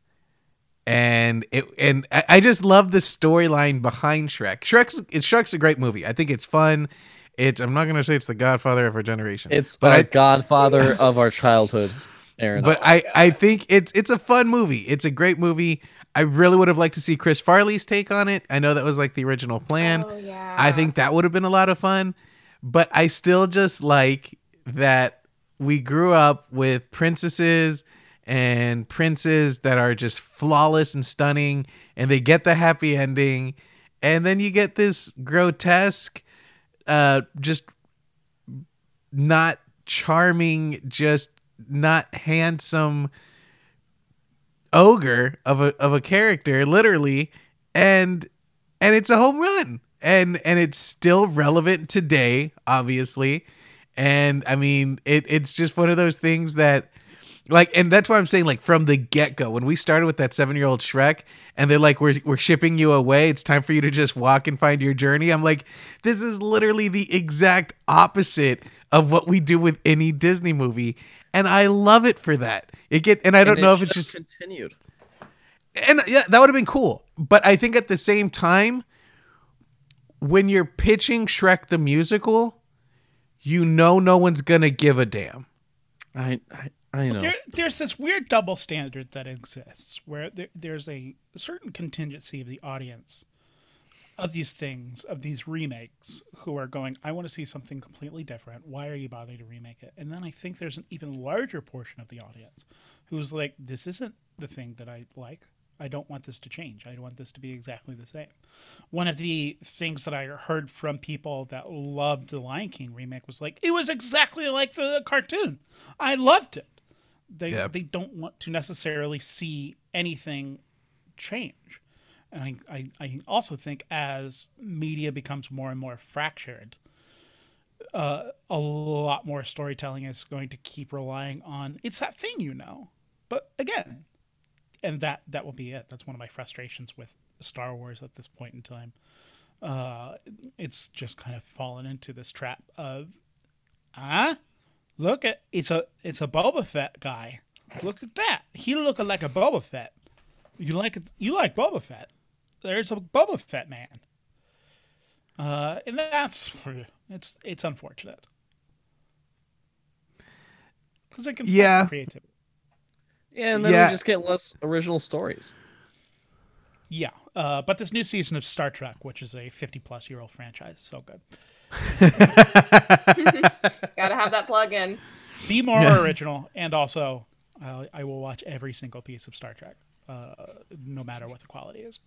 And it and I I just love the storyline behind Shrek. Shrek's it, Shrek's a great movie. I think it's fun. It's I'm not gonna say it's the Godfather of our generation. It's but our I, godfather of our childhood, Aaron. but I I think it's it's a fun movie. It's a great movie. I really would have liked to see Chris Farley's take on it. I know that was like the original plan. Oh, yeah. I think that would have been a lot of fun. But I still just like that we grew up with princesses and princes that are just flawless and stunning, and they get the happy ending. And then you get this grotesque, uh, just not charming, just not handsome ogre of a of a character, literally, and and it's a home run. And and it's still relevant today obviously. And i mean it it's just one of those things that like and that's why i'm saying like from the get-go when we started with that seven-year-old shrek and they're like we're, we're shipping you away it's time for you to just walk and find your journey i'm like this is literally the exact opposite of what we do with any disney movie and i love it for that it get and i don't And know if it's just continued. and yeah, that would have been cool. But I think at the same time, when you're pitching Shrek the musical, you know no one's gonna give a damn. I I, I know. There, there's this weird double standard that exists where there, there's a certain contingency of the audience of these things, of these remakes, who are going, I want to see something completely different. Why are you bothering to remake it? And then I think there's an even larger portion of the audience who's like, this isn't the thing that I like. I don't want this to change. I want this to be exactly the same. One of the things that I heard from people that loved the Lion King remake was like, it was exactly like the cartoon. I loved it. They Yeah. they don't want to necessarily see anything change. And I, I, I also think as media becomes more and more fractured, uh, a lot more storytelling is going to keep relying on it's that thing you know. But again, and that that will be it. That's one of my frustrations with Star Wars at this point in time. Uh, it's just kind of fallen into this trap of, ah, look at it's a it's a Boba Fett guy. Look at that. He looking like a Boba Fett. You like you like Boba Fett. There's a Boba Fett man. Uh, and that's it's it's unfortunate because it can Yeah. creativity. yeah, and then Yeah. we just get less original stories. Yeah, uh, but this new season of Star Trek, which is a 50 plus year old franchise, so good. (laughs) (laughs) Gotta have that plug in. Be more Yeah. original, and also uh, I will watch every single piece of Star Trek, uh, no matter what the quality is.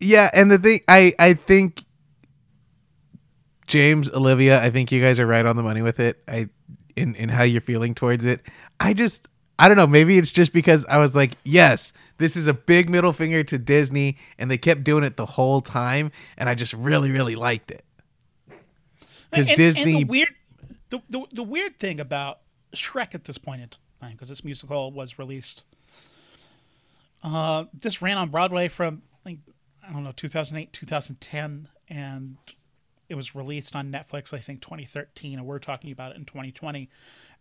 Yeah, and the thing I I think James, Olivia, I think you guys are right on the money with it. I in in how you're feeling towards it. I just I don't know, maybe it's just because I was like, yes, this is a big middle finger to Disney and they kept doing it the whole time and I just really really liked it. Cuz And- and Disney the weird, the, the the weird thing about Shrek at this point in time, because this musical was released, uh, this ran on Broadway from like I don't know 2008 2010, and it was released on Netflix I think 2013, and we're talking about it in 2020.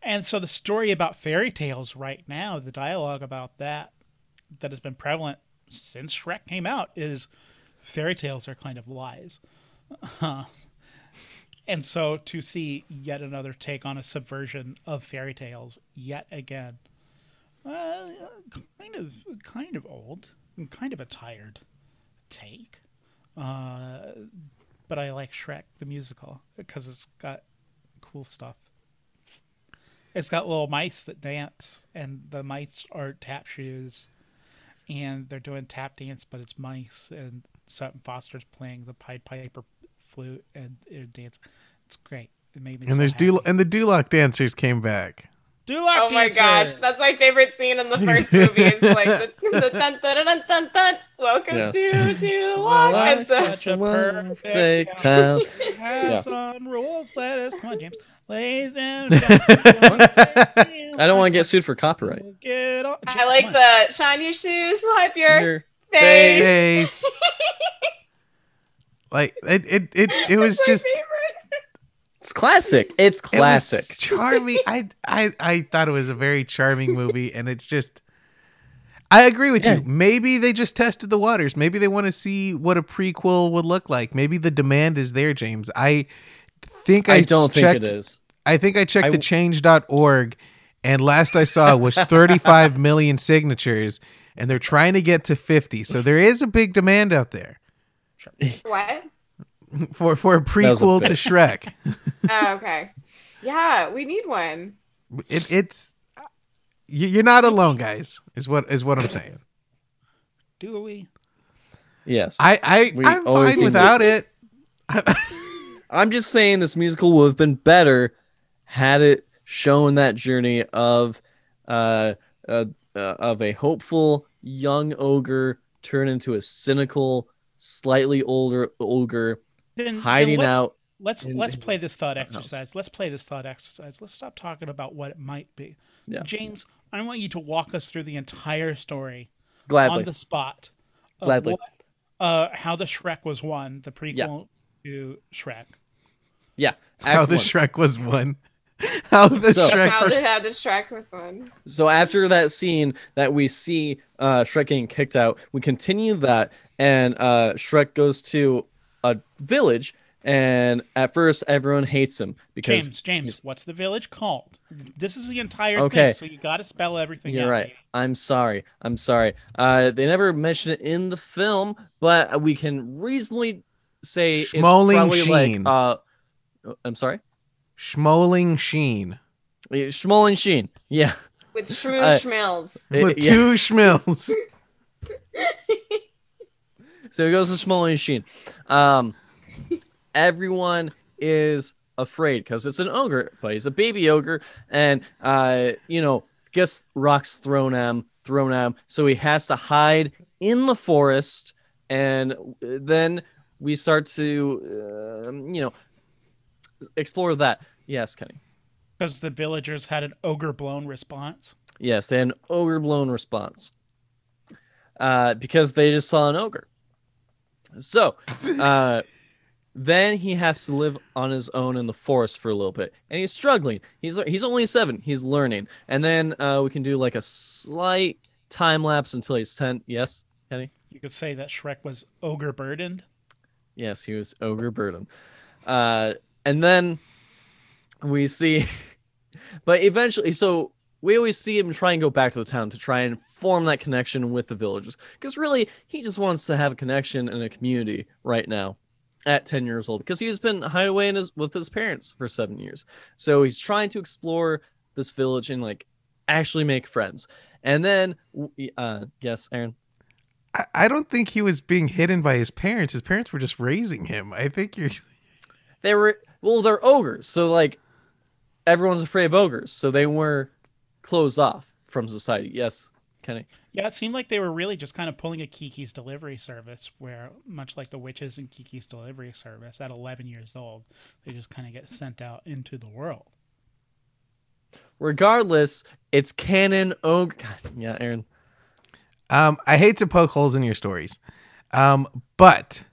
And so the story about fairy tales right now, the dialogue about that that has been prevalent since Shrek came out is fairy tales are kind of lies. (laughs) And so to see yet another take on a subversion of fairy tales yet again, uh, kind of kind of old kind of a tired take. Uh, but I like Shrek the musical because it's got cool stuff. It's got little mice that dance, and the mice are tap shoes, and they're doing tap dance, but it's mice, and Sutton Foster's playing the Pied Piper flute and it dance. It's great. It made me. and so there's happy. Dul- and the Duloc dancers came back. Duloc dancers. Oh my dancer. gosh, that's my favorite scene in the (laughs) first movie. Is like the, the dun, dun, dun, dun, dun, Welcome Yeah. to to Duloc. I And so, such a perfect perfect town. (laughs) Have Yeah. some rules. Let us come on, James. Lay them. (laughs) I don't want to get sued for copyright. Get on. I like the shine your shoes, wipe your Your face. Face. Like it it it, it was just favorite. It's classic. It's It classic. charming. (laughs) I I I thought it was a very charming movie, and it's just I agree with Yeah. you. Maybe they just tested the waters. Maybe they want to see what a prequel would look like. Maybe the demand is there, James. I think I, I don't checked, think it is. I think I checked I the w- change.org and last I saw was (laughs) 35 million signatures and they're trying to get to 50. So there is a big demand out there (laughs) What? for for a was a prequel to. Shrek. (laughs) Oh, okay. Yeah, we need one. It, it's you- you're not alone, guys. Is what is what I'm saying. Do we? Yes. I I We I'm fine seem to- without it. (laughs) I'm just saying this musical would have been better had it shown that journey of uh, uh, uh of a hopeful young ogre turn into a cynical, slightly older ogre Then, then hiding let's, out. Let's in let's his play this thought house. exercise. Let's play this thought exercise. Let's stop talking about what it might be. Yeah. James, I want you to walk us through the entire story Gladly. on the spot. of Gladly. what- uh, how the Shrek was won, the prequel to Shrek. yeah. How the one. Shrek was one. (laughs) How the So- Shrek How first did have this track was one? So after that scene that we see uh, Shrek getting kicked out, we continue that, and uh, Shrek goes to a village, and at first everyone hates him because James, James, what's the village called? This is the entire Okay. thing, so you got to spell everything You're out. right. I'm sorry. I'm sorry. Uh, they never mention it in the film, but we can reasonably say it's Schmoling probably Sheen. like. Uh, I'm sorry. Schmoling Sheen Schmoling Sheen. Yeah. With (laughs) Uh, Shmoo Schmills. It- with yeah. two schmills. (laughs) So it goes to Schmoling Sheen. Um, everyone is afraid because it's an ogre, but he's a baby ogre, and uh, you know, gets rocks thrown at him, thrown at him, so he has to hide in the forest, and then we start to, um, you know, explore that. Yes, Kenny. Because the villagers had an ogre blown response. Yes, an ogre blown response. Uh, because they just saw an ogre. So, uh, then he has to live on his own in the forest for a little bit, and he's struggling. He's he's only seven. He's learning, and then uh, we can do like a slight time lapse until he's ten. Yes, Kenny. You could say that Shrek was ogre burdened. Yes, he was ogre burden. Uh, and then we see, (laughs) but eventually, so we always see him try and go back to the town to try and form that connection with the villagers. Because really, he just wants to have a connection in a community right now at 10 years old because he's been in his, with his parents for seven years. So he's trying to explore this village and like actually make friends. And then, uh, yes, Aaron. I, I don't think he was being hidden by his parents. His parents were just raising him. I think you're. they were well they're ogres so like everyone's afraid of ogres so they were closed off from society. Yes kenny? Yeah, it seemed like they were really just kind of pulling a Kiki's delivery service, where much like the witches in Kiki's delivery service, at 11 years old, they just kind of get sent out into the world. regardless it's canon ogre (laughs) God, yeah aaron. Um, I hate to poke holes in your stories, um, but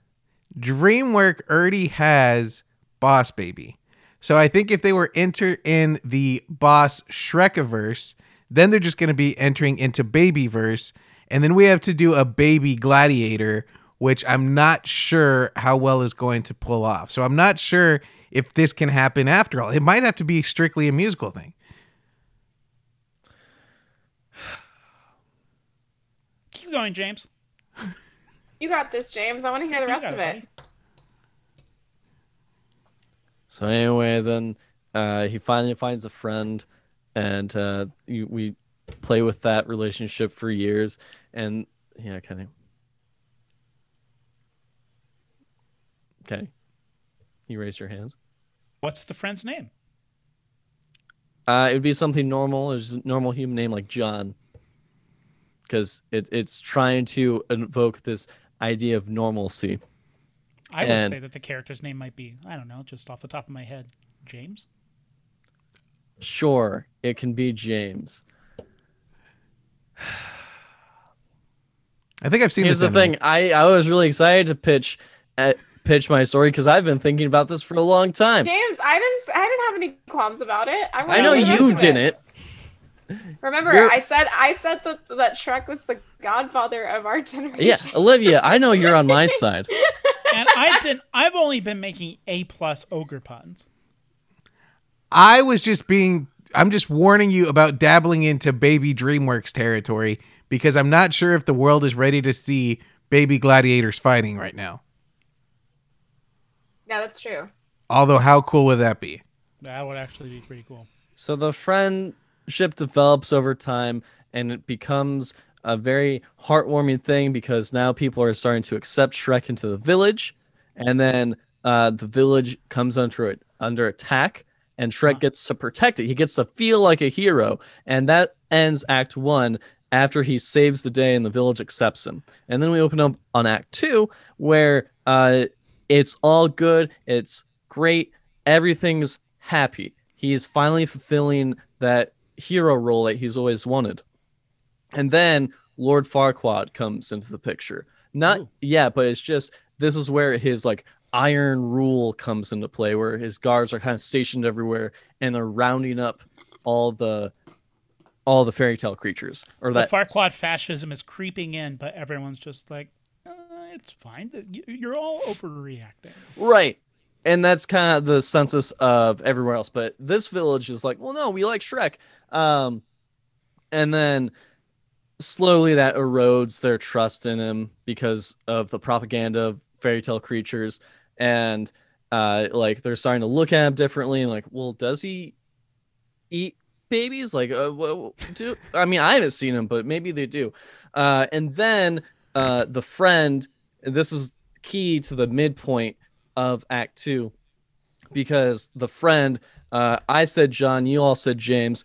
DreamWork already has Boss Baby. So I think if they were enter in the Boss Shrekiverse, then they're just going to be entering into Babyverse, and then we have to do a Baby Gladiator, which I'm not sure how well is going to pull off. So I'm not sure if this can happen after all. It might have to be strictly a musical thing. Keep going, James. You got this, James. I want to hear the rest of it, it. So anyway then uh he finally finds a friend and uh you, we play with that relationship for years and yeah kenny kenny you raised your hand What's the friend's name? Uh, it would be something normal. It's a normal human name like John, because it, it's trying to invoke this idea of normalcy. I would say that the character's name might be, I don't know, just off the top of my head, James. Sure, it can be James. I think I've seen Here's this. the anime. thing: I I was really excited to pitch, uh, pitch my story because I've been thinking about this for a long time. James, I didn't. I didn't have any qualms about it. I, I know hear the rest you didn't. Remember, You're- I said I said that that Shrek was the godfather of our generation. Yeah, Olivia, I know you're on my (laughs) side. And I've been I've only been making A plus ogre puns. I was just being I'm just warning you about dabbling into baby DreamWorks territory because I'm not sure if the world is ready to see baby gladiators fighting right now. Yeah, that's true. Although how cool would that be? That would actually be pretty cool. So the friendship develops over time and it becomes a very heartwarming thing because now people are starting to accept Shrek into the village. And then uh, the village comes under it, under attack and Shrek gets to protect it. He gets to feel like a hero. And that ends Act One after he saves the day and the village accepts him. And then we open up on Act Two where uh, it's all good. It's great. Everything's happy. He is finally fulfilling that hero role that he's always wanted. And then Lord Farquaad comes into the picture. Not Ooh. yeah, but it's just this is where his like iron rule comes into play, where his guards are kind of stationed everywhere and they're rounding up all the all the fairy tale creatures. Or The that Farquaad fascism is creeping in, but everyone's just like, uh, it's fine. You- You're all overreacting. Right. And that's kind of the census of everywhere else. But this village is like, well, no, we like Shrek. Um, and then slowly that erodes their trust in him because of the propaganda of fairy tale creatures. And uh, like they're starting to look at him differently and like, well, does he eat babies? Like, uh, do I mean, I haven't seen him, but maybe they do. Uh, and then uh, the friend, this is key to the midpoint of Act Two, because the friend, uh, I said John, you all said James.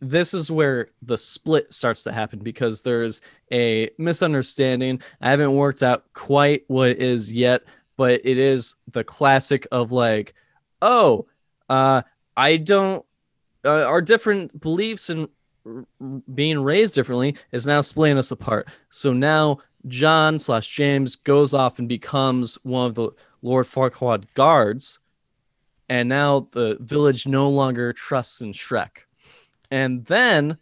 This is where the split starts to happen because there's a misunderstanding. I haven't worked out quite what it is yet, but it is the classic of like, oh, uh, I don't. Uh, our different beliefs and r- being raised differently is now splitting us apart. So now John slash James goes off and becomes one of the Lord Farquaad guards, and now the village no longer trusts in Shrek. And then,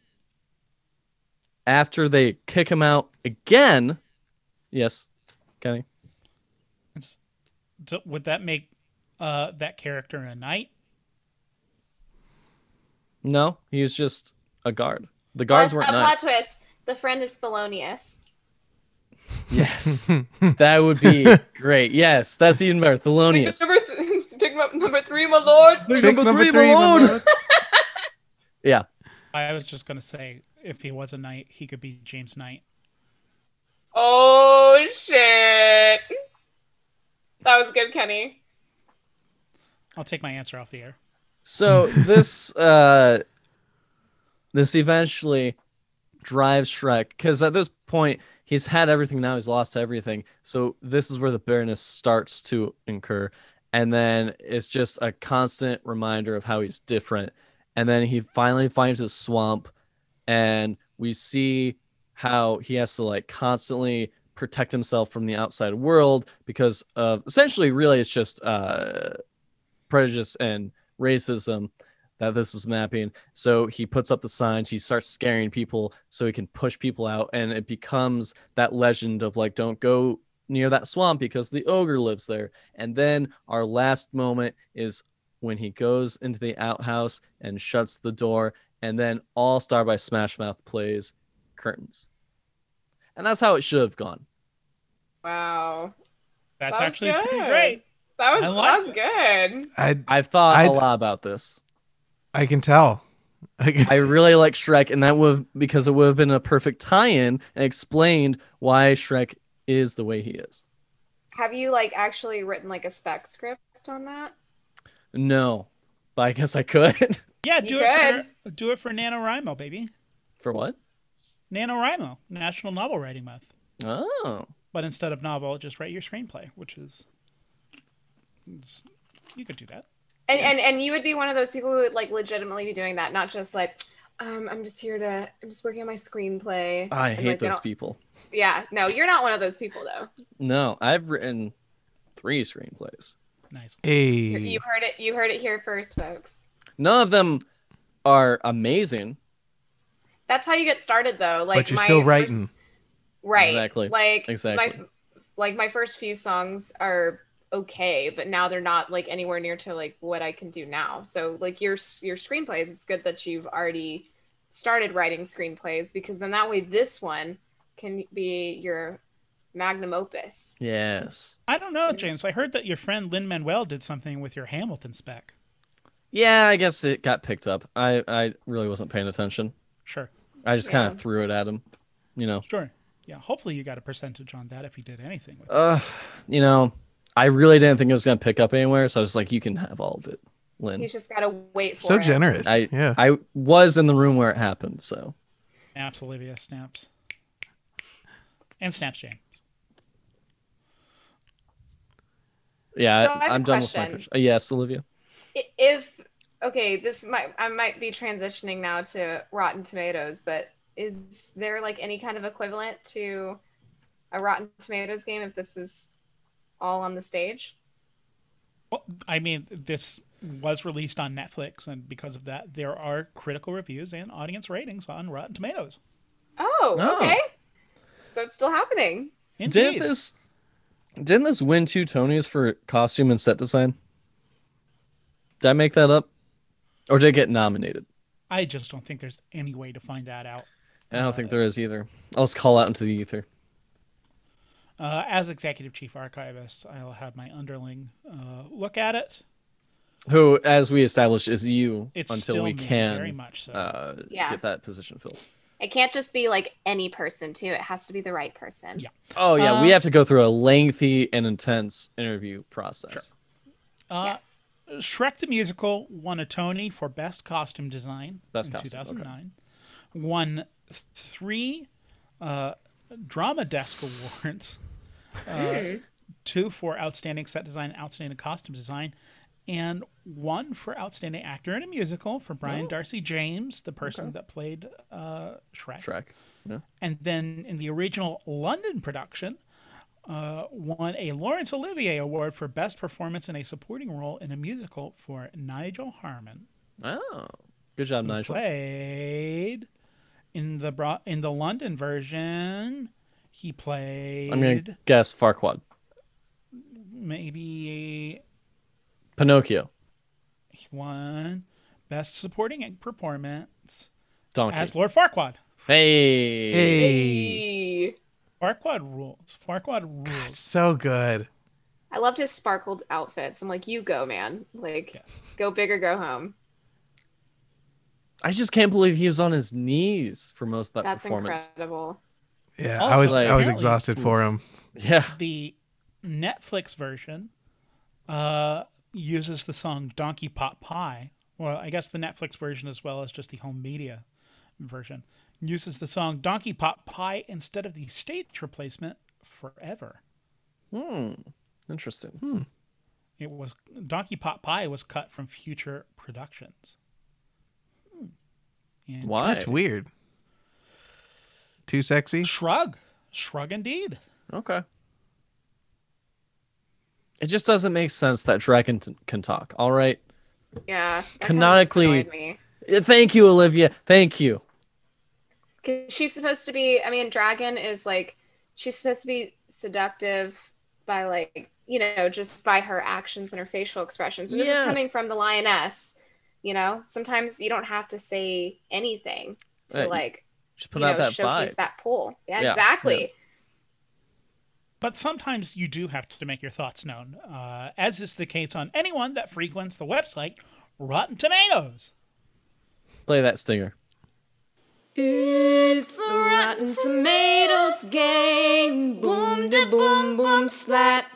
after they kick him out again, yes, Kenny. It's, so would that make uh, that character a knight? No, he's just a guard. The guards Plus, weren't a nice. plot twist. The friend is Thelonious. Yes, (laughs) that would be great. Yes, that's even better. Thelonious. Number, th- (laughs) pick up number three, my lord. Pick Pick number number three, three, my my lord. lord. (laughs) Yeah, I was just gonna say, if he was a knight, he could be James Knight. Oh shit. That was good, Kenny. I'll take my answer off the air. So (laughs) this uh this eventually drives Shrek because at this point he's had everything now he's lost everything. So this is where the bitterness starts to incur and then it's just a constant reminder of how he's different. And then he finally finds his swamp and we see how he has to like constantly protect himself from the outside world because of essentially really it's just uh prejudice and racism that this is mapping. So he puts up the signs, he starts scaring people so he can push people out, and it becomes that legend of like, don't go near that swamp because the ogre lives there. And then our last moment is when he goes into the outhouse and shuts the door, and then All Star by Smash Mouth plays curtains. And that's how it should have gone. Wow. That's That was actually pretty good. great. That was like that was good. I I've thought a I'd- lot about this. I can tell. (laughs) I really like Shrek, and that would have because it would have been a perfect tie-in and explained why Shrek is the way he is. Have you like actually written like a spec script on that? No, but I guess I could. (laughs) Yeah, You do it for do it for NaNoWriMo, baby. For what? NaNoWriMo, National Novel Writing Month. Oh, But instead of novel, just write your screenplay, which is you could do that. And and and you would be one of those people who would like legitimately be doing that, not just like, um, I'm just here to, I'm just working on my screenplay. I And, hate like, those don't- people. Yeah, no, you're not one of those people though. No, I've written three screenplays. Nice. Hey, You heard it. You heard it here first, folks. None of them are amazing, That's how you get started, though. Like, but you're my still first- writing. right? Exactly. Like Exactly. My, like my first few songs are okay, but now they're not like anywhere near to like what I can do now. So like your your screenplays, it's good that you've already started writing screenplays because then that way this one can be your magnum opus. Yes. I don't know, James. I heard that your friend Lin Manuel did something with your Hamilton spec. Yeah, I guess it got picked up. I, I really wasn't paying attention. Sure, I just kind of threw it at him. You know. sure. Yeah, hopefully you got a percentage on that if you did anything with it. Uh, you know, I really didn't think it was gonna pick up anywhere, so I was like, "You can have all of it, Lin." He's just gotta wait for So it. generous. I yeah. I was in the room where it happened, so Snaps, Olivia, snaps. And snaps, James. Yeah, So I have I, a am done with my question. Uh, yes, Olivia. If okay, this might I might be transitioning now to Rotten Tomatoes, but is there like any kind of equivalent to a Rotten Tomatoes game if this is all on the stage? Well, I mean, this was released on Netflix, and because of that, there are critical reviews and audience ratings on Rotten Tomatoes. Oh, Oh. okay. So it's still happening. Indeed. Didn't this didn't this win two Tonys for costume and set design? Did I make that up, or did it get nominated? I just don't think there's any way to find that out. I don't think there is either. I'll just call out into the ether. Uh, as executive chief archivist, I'll have my underling uh, look at it. Who, as we established, is you It's until still we me, can very much so. uh, Yeah. get that position filled. It can't just be like any person too. It has to be the right person. Yeah. Oh yeah, we Uh, have to go through a lengthy and intense interview process. Uh, yes. Shrek the Musical won a Tony for Best Costume Design Best in costume, okay. 2009. Won three uh, Drama Desk Awards, uh, two for Outstanding Set Design, Outstanding Costume Design, and one for Outstanding Actor in a Musical for Brian Oh. d'Arcy James, the person that played uh, Shrek. Shrek. Yeah. And then in the original London production, uh, won a Laurence Olivier Award for Best Performance in a Supporting Role in a Musical for Nigel Harman. Oh, good job, who Nigel. Played in the bro- in the London version. He played I'm gonna guess Farquaad, maybe Pinocchio, he won Best Supporting Performance Donkey. as Lord Farquaad. hey. Hey. Hey. Farquaad rules. Farquaad rules. So good. I loved his sparkled outfits. I'm like, you go, man. Like, Yeah. go big or go home. I just can't believe he was on his knees for most of that That's performance. incredible. Yeah, Also, I was like- I was exhausted for him. Yeah. the Netflix version uh, uses the song Donkey Pot Pie. Well, I guess the Netflix version as well as just the home media version uses the song Donkey Pot Pie instead of the stage replacement Forever. Hmm. Interesting. Hmm. It was Donkey Pot Pie was cut from future productions. Hmm. And Why? That's weird. Too sexy? Shrug. Shrug indeed. Okay. It just doesn't make sense that Dragon t- can talk. All right. Yeah. that kind of Canonically- me. Thank you, Olivia. Thank you. she's supposed to be i mean dragon is like she's supposed to be seductive by like you know just by her actions and her facial expressions and this Yeah. is coming from the lioness you know sometimes you don't have to say anything to Right. like Just put out know that showcase vibe. that pull yeah, Yeah, exactly But sometimes you do have to make your thoughts known, uh, as is the case on anyone that frequents the website Rotten Tomatoes. Play that stinger. It's the Rotten Tomatoes game. Boom, da boom, boom, splat.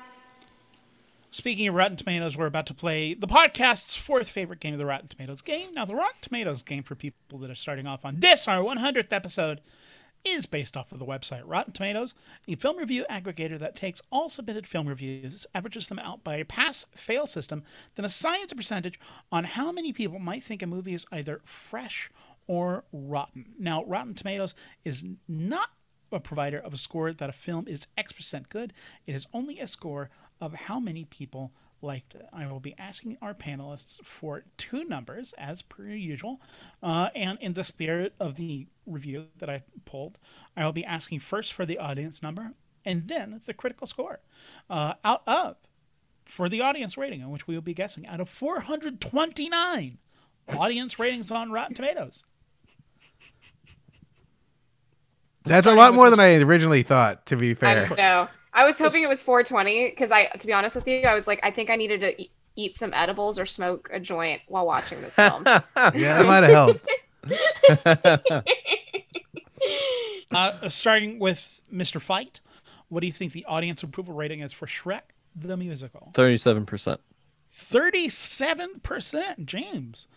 Speaking of Rotten Tomatoes, we're about to play the podcast's fourth favorite game of the Rotten Tomatoes game. Now, the Rotten Tomatoes game for people that are starting off on this, our 100th episode, is based off of the website Rotten Tomatoes, a film review aggregator that takes all submitted film reviews, averages them out by a pass fail system, then assigns a percentage on how many people might think a movie is either fresh or rotten. Now, Rotten Tomatoes is not a provider of a score that a film is X percent good. It is only a score of how many people liked it. I will be asking our panelists for two numbers, as per usual. Uh, and in the spirit of the review that I pulled, I will be asking first for the audience number and then the critical score. Uh, out of, for the audience rating, on which we will be guessing, out of 429 audience ratings on Rotten Tomatoes. That's a lot more than I originally thought. To be fair, don't know. I was hoping it was 420 because I, to be honest with you, I was like, I think I needed to e- eat some edibles or smoke a joint while watching this film. (laughs) yeah, that might have helped. (laughs) Uh, starting with Mr. Fight, what do you think the audience approval rating is for Shrek the musical? Thirty-seven percent. 37%, James.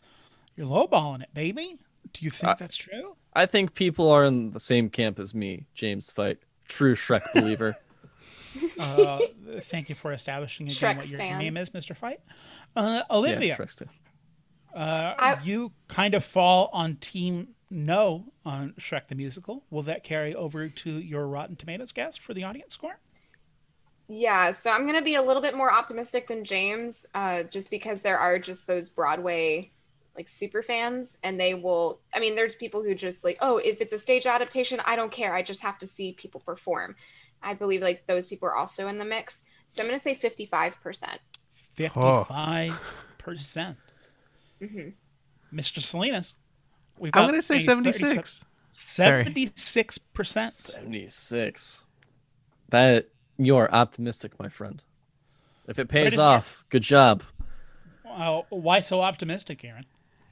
You're lowballing it, baby. Do you think Uh, that's true? I think people are in the same camp as me, James Fight. True Shrek believer. (laughs) Uh, thank you for establishing again Shrek what your stan. name is, Mr. Fight. Uh, Olivia, Shrek's too. uh, I- you kind of fall on team no on Shrek the musical. Will that carry over to your Rotten Tomatoes guess for the audience score? Yeah, so I'm gonna be a little bit more optimistic than James, uh, just because there are just those Broadway like super fans, and they will. I mean, there's people who just like, oh, if it's a stage adaptation, I don't care. I just have to see people perform. I believe like those people are also in the mix. So I'm gonna say 55 percent. Fifty-five percent. Mhm. Mr. Salinas, we've I'm gonna say a 76. Seventy-six percent. Seventy-six. That you are optimistic, my friend. If it pays is your- off, good job. Uh, why so optimistic, Aaron?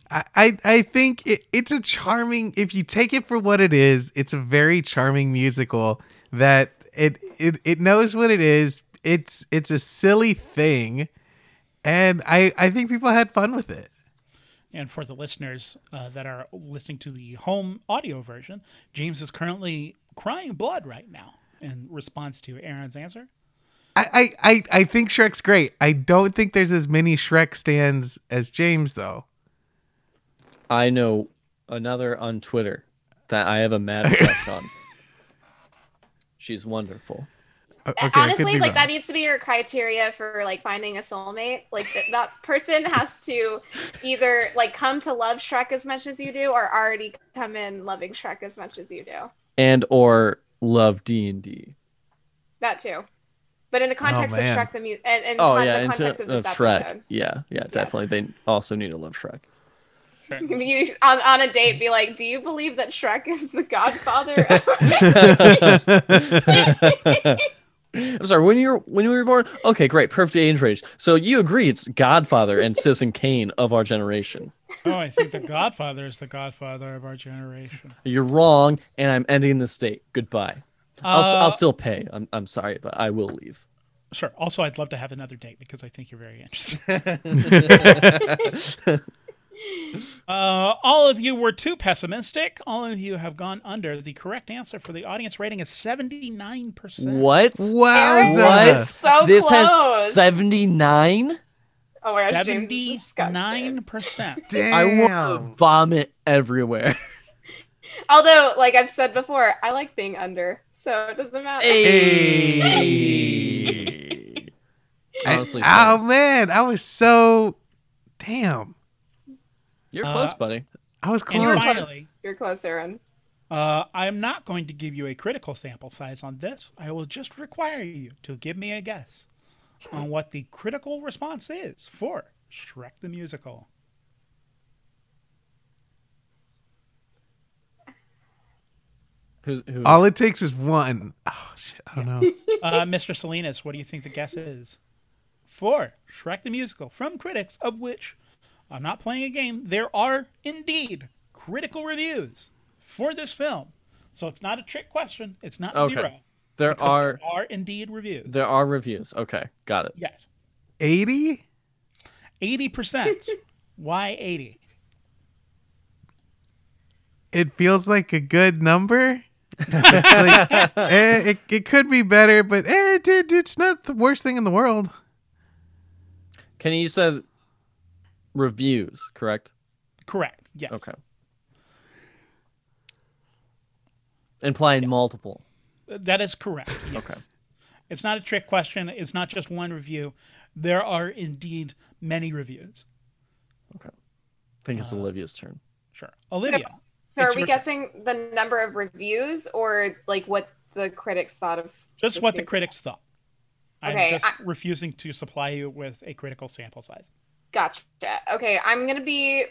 I, I I think it, it's a charming. If you take it for what it is, it's a very charming musical that it it it knows what it is. It's it's a silly thing, and I I think people had fun with it. And for the listeners uh, that are listening to the home audio version, James is currently crying blood right now in response to Aaron's answer. I, I, I, I think Shrek's great. I don't think there's as many Shrek stands as James though. I know another on Twitter that I have a mad crush on. (laughs) She's wonderful. Okay, Honestly, like wrong. that needs to be your criteria for like finding a soulmate. Like that, that person has to either like come to love Shrek as much as you do, or already come in loving Shrek as much as you do. And or love D and D. That too. But in the oh, context of man. Shrek the music, and, and Oh con- yeah, the context of of this Shrek. episode, Yeah, yeah, definitely. They also need to love Shrek. (laughs) you on, on a date be like, "Do you believe that Shrek is the godfather?" (laughs) I'm sorry. When you were when you were born, okay, great, perfect age range. So you agree it's Godfather and Citizen Kane of our generation. Oh, I think the Godfather is the Godfather of our generation. You're wrong, and I'm ending this date. Goodbye. I'll, Uh, I'll still pay. I'm, I'm sorry, but I will leave. Sure. Also, I'd love to have another date because I think you're very interesting. (laughs) uh, all of you were too pessimistic. All of you have gone under. The correct answer for the audience rating is 79%. What? Wow. What? so this close. has 79? oh my gosh, James is disgusting. 79%. (laughs) Damn. I want to vomit everywhere. (laughs) Although, like I've said before, I like being under, so it doesn't matter. Hey. (laughs) Honestly, oh man, I was so damn. You're Uh, close, buddy. I was close. You're finally- close. You're close, Aaron. Uh, I'm not going to give you a critical sample size on this. I will just require you to give me a guess on what the critical response is for Shrek the Musical. Who's who? All it takes is one. Oh shit, I don't know. (laughs) Uh, Mr. Salinas, what do you think the guess is? For Shrek the Musical, from critics, of which I'm not playing a game, there are indeed critical reviews for this film. So it's not a trick question. It's not Okay. zero. there are there are indeed reviews. there are reviews. Okay, got it. yes. Eighty. 80%. (laughs) Why 80? It feels like a good number. (laughs) Like, eh, it, it could be better, but eh, dude, it's not the worst thing in the world. Can you said reviews, correct? Correct. Yes. Okay. Implying multiple. That is correct. yes. Okay. It's not a trick question. It's not just one review. There are indeed many reviews. Okay. I think it's uh, Olivia's turn. Sure. Olivia. So are we your- guessing the number of reviews or like what the critics thought of just what the critics thought. I'm Okay, just I- refusing to supply you with a critical sample size. Gotcha. Okay, I'm gonna be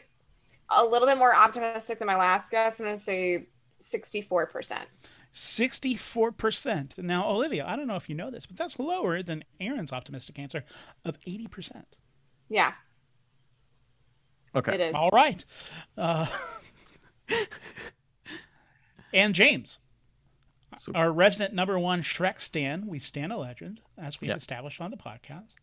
a little bit more optimistic than my last guess. And I'm gonna say 64%. 64%. Now, Olivia, I don't know if you know this, but that's lower than Aaron's optimistic answer of 80%. Yeah, Okay. it is. All right. Uh, (laughs) and James, So- our resident number one Shrek stan, we stand a legend, as we've Yeah. established on the podcast.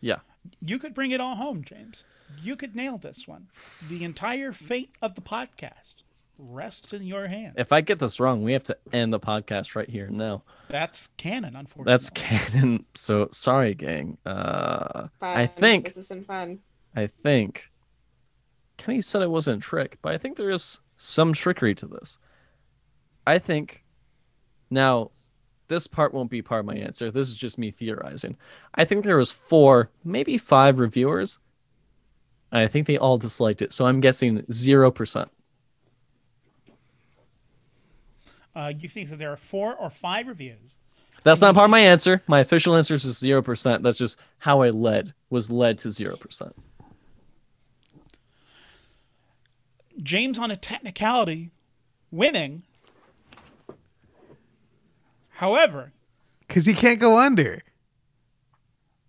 Yeah. You could bring it all home, James. You could nail this one. The entire fate of the podcast rests in your hands. If I get this wrong, we have to end the podcast right here and now. That's canon, unfortunately. That's canon. So sorry, gang. Uh, I think this has been fun. I think Kenny said it wasn't a trick, but I think there is some trickery to this. I think now this part won't be part of my answer. This is just me theorizing. I think there was four, maybe five reviewers. And I think they all disliked it. So I'm guessing zero percent. Uh, you think that there are four or five reviews. That's not part of my answer. My official answer is zero percent. That's just how I led was led to zero percent. James on a technicality winning. However, Because he can't go under.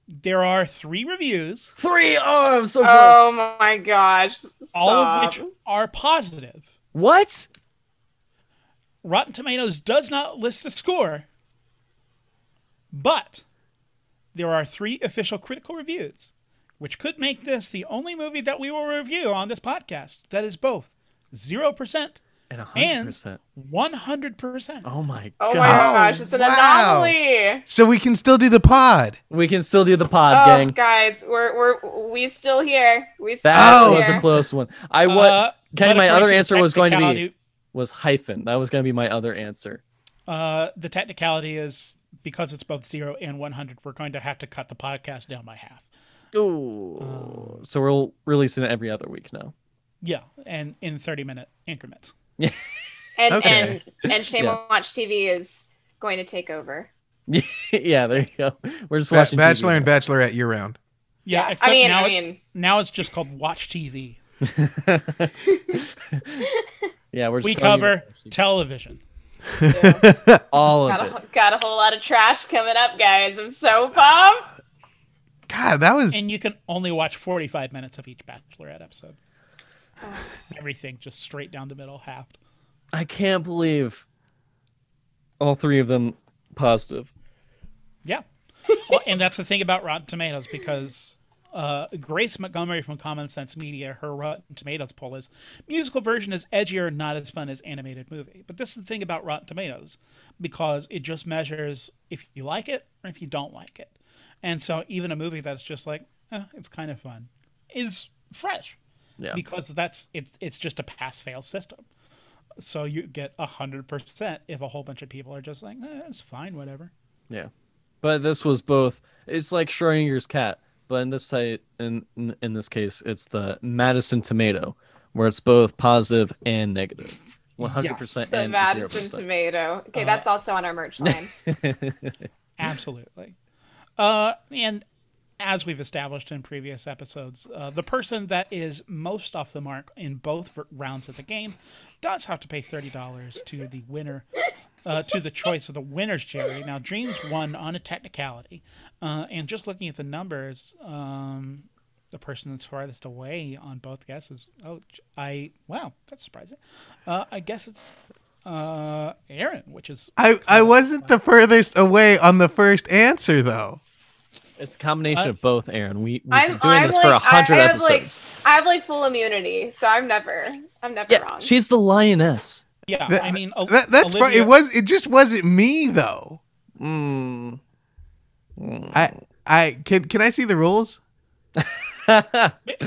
there are three reviews, Three. Oh, I'm so oh close. Oh my gosh. Stop. all of which are positive. What? Rotten Tomatoes does not list a score, but there are three official critical reviews, which could make this the only movie that we will review on this podcast that is both 0% And hundred and percent. 100%. Oh my Oh god. my gosh, it's an wow. anomaly. So we can still do the pod. We can still do the pod, Oh, gang. guys, we're we're we still here. We still That Oh. was a close one. I what Uh, Kenny, my other answer was going to be was hyphen. That was going to be my other answer. Uh, the technicality is because it's both 0 and 100, we're going to have to cut the podcast down by half. Ooh. so we'll release it every other week now. Yeah, and in 30 minute increments. And Okay. and and Shame Yeah. on Watch TV is going to take over. (laughs) yeah, there you go. We're just Ba- watching TV Bachelor and now. Bachelorette year round. Yeah, I except mean, now, I it- now it's just called Watch TV. (laughs) yeah, we're We just cover YouTube. television. (laughs) all got of a, it. got a whole lot of trash coming up, guys. I'm so pumped. God, that was And you can only watch 45 minutes of each Bachelorette episode. (laughs) Everything just straight down the middle, half. I can't believe all three of them positive. Yeah. well, and that's the thing about Rotten Tomatoes because uh, Grace Montgomery from Common Sense Media, her Rotten Tomatoes poll is musical version is edgier, not as fun as animated movie. But this is the thing about Rotten Tomatoes because it just measures if you like it or if you don't like it. And so even a movie that's just like, eh, it's kind of fun, is fresh Yeah. because that's it, it's just a pass fail system. So you get a hundred percent if a whole bunch of people are just like, eh, it's fine, whatever. Yeah. But this was both it's like Schrodinger's cat, but in this site in in, in this case it's the Madison tomato where it's both positive and negative. 100% The and Madison 0%. tomato. Okay, Uh, that's also on our merch line. (laughs) Absolutely. Uh, and as we've established in previous episodes, uh, the person that is most off the mark in both rounds of the game does have to pay $30 to the winner, uh, to the choice of the winner's jury. Now, James won on a technicality. Uh, and just looking at the numbers, um, the person that's farthest away on both guesses, oh, I wow, that's surprising. Uh, I guess it's uh, Aaron, which is I, I wasn't the furthest away on the first answer though. It's a combination Uh, of both, Aaron. We we've I'm been doing I'm this like, for a I- hundred I have like episodes. I have like full immunity, so I'm never I'm never yeah, wrong. she's the lioness. Yeah, That- I mean, that, that's pro- Olivia- it was it just wasn't me though. Mm. I I can can I see the rules? (laughs)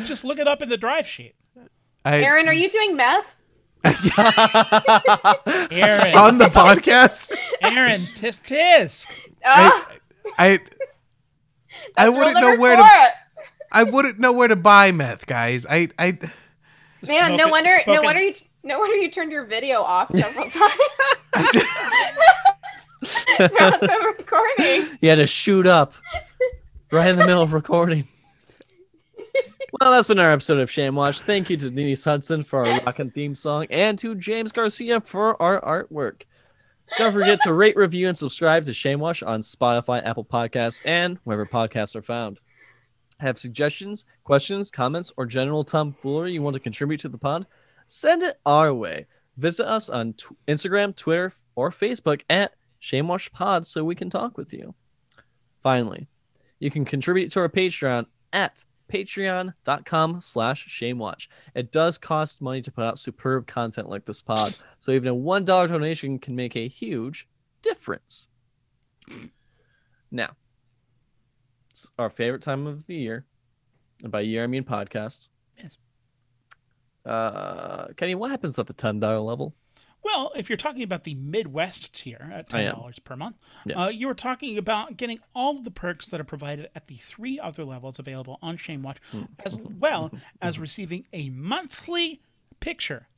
Just look it up in the drive sheet. I, Aaron, are you doing meth? (laughs) Aaron, on the (laughs) podcast? Aaron, tisk tisk. Ah, I I That's rule wouldn't know where four. to I wouldn't know where to buy meth, guys. I I Man, Smoke no wonder, smoke no wonder you, no wonder you turned your video off several (laughs) times (laughs) throughout the recording. You had to shoot up right in the middle of recording. Well, that's been our episode of Shame Watch. Thank you to Denise Hudson for our rockin' theme song and to James Garcia for our artwork. Don't forget to rate, review, and subscribe to Shame Watch on Spotify, Apple Podcasts, and wherever podcasts are found. Have suggestions, questions, comments, or general tomfoolery you want to contribute to the pod? Send it our way. Visit us on tw- Instagram, Twitter, or Facebook at Shamewatch Pod so we can talk with you. Finally, you can contribute to our Patreon at patreon.com slash shamewatch. It does cost money to put out superb content like this pod, so even a $1 donation can make a huge difference. Now, it's our favorite time of the year. And by year, I mean podcast. Yes. Uh, Kenny, what happens at the $10 level? Well, if you're talking about the Midwest tier at ten dollars per month, Yeah. uh, you were talking about getting all of the perks that are provided at the three other levels available on ShameWatch, Mm. as well as receiving a monthly picture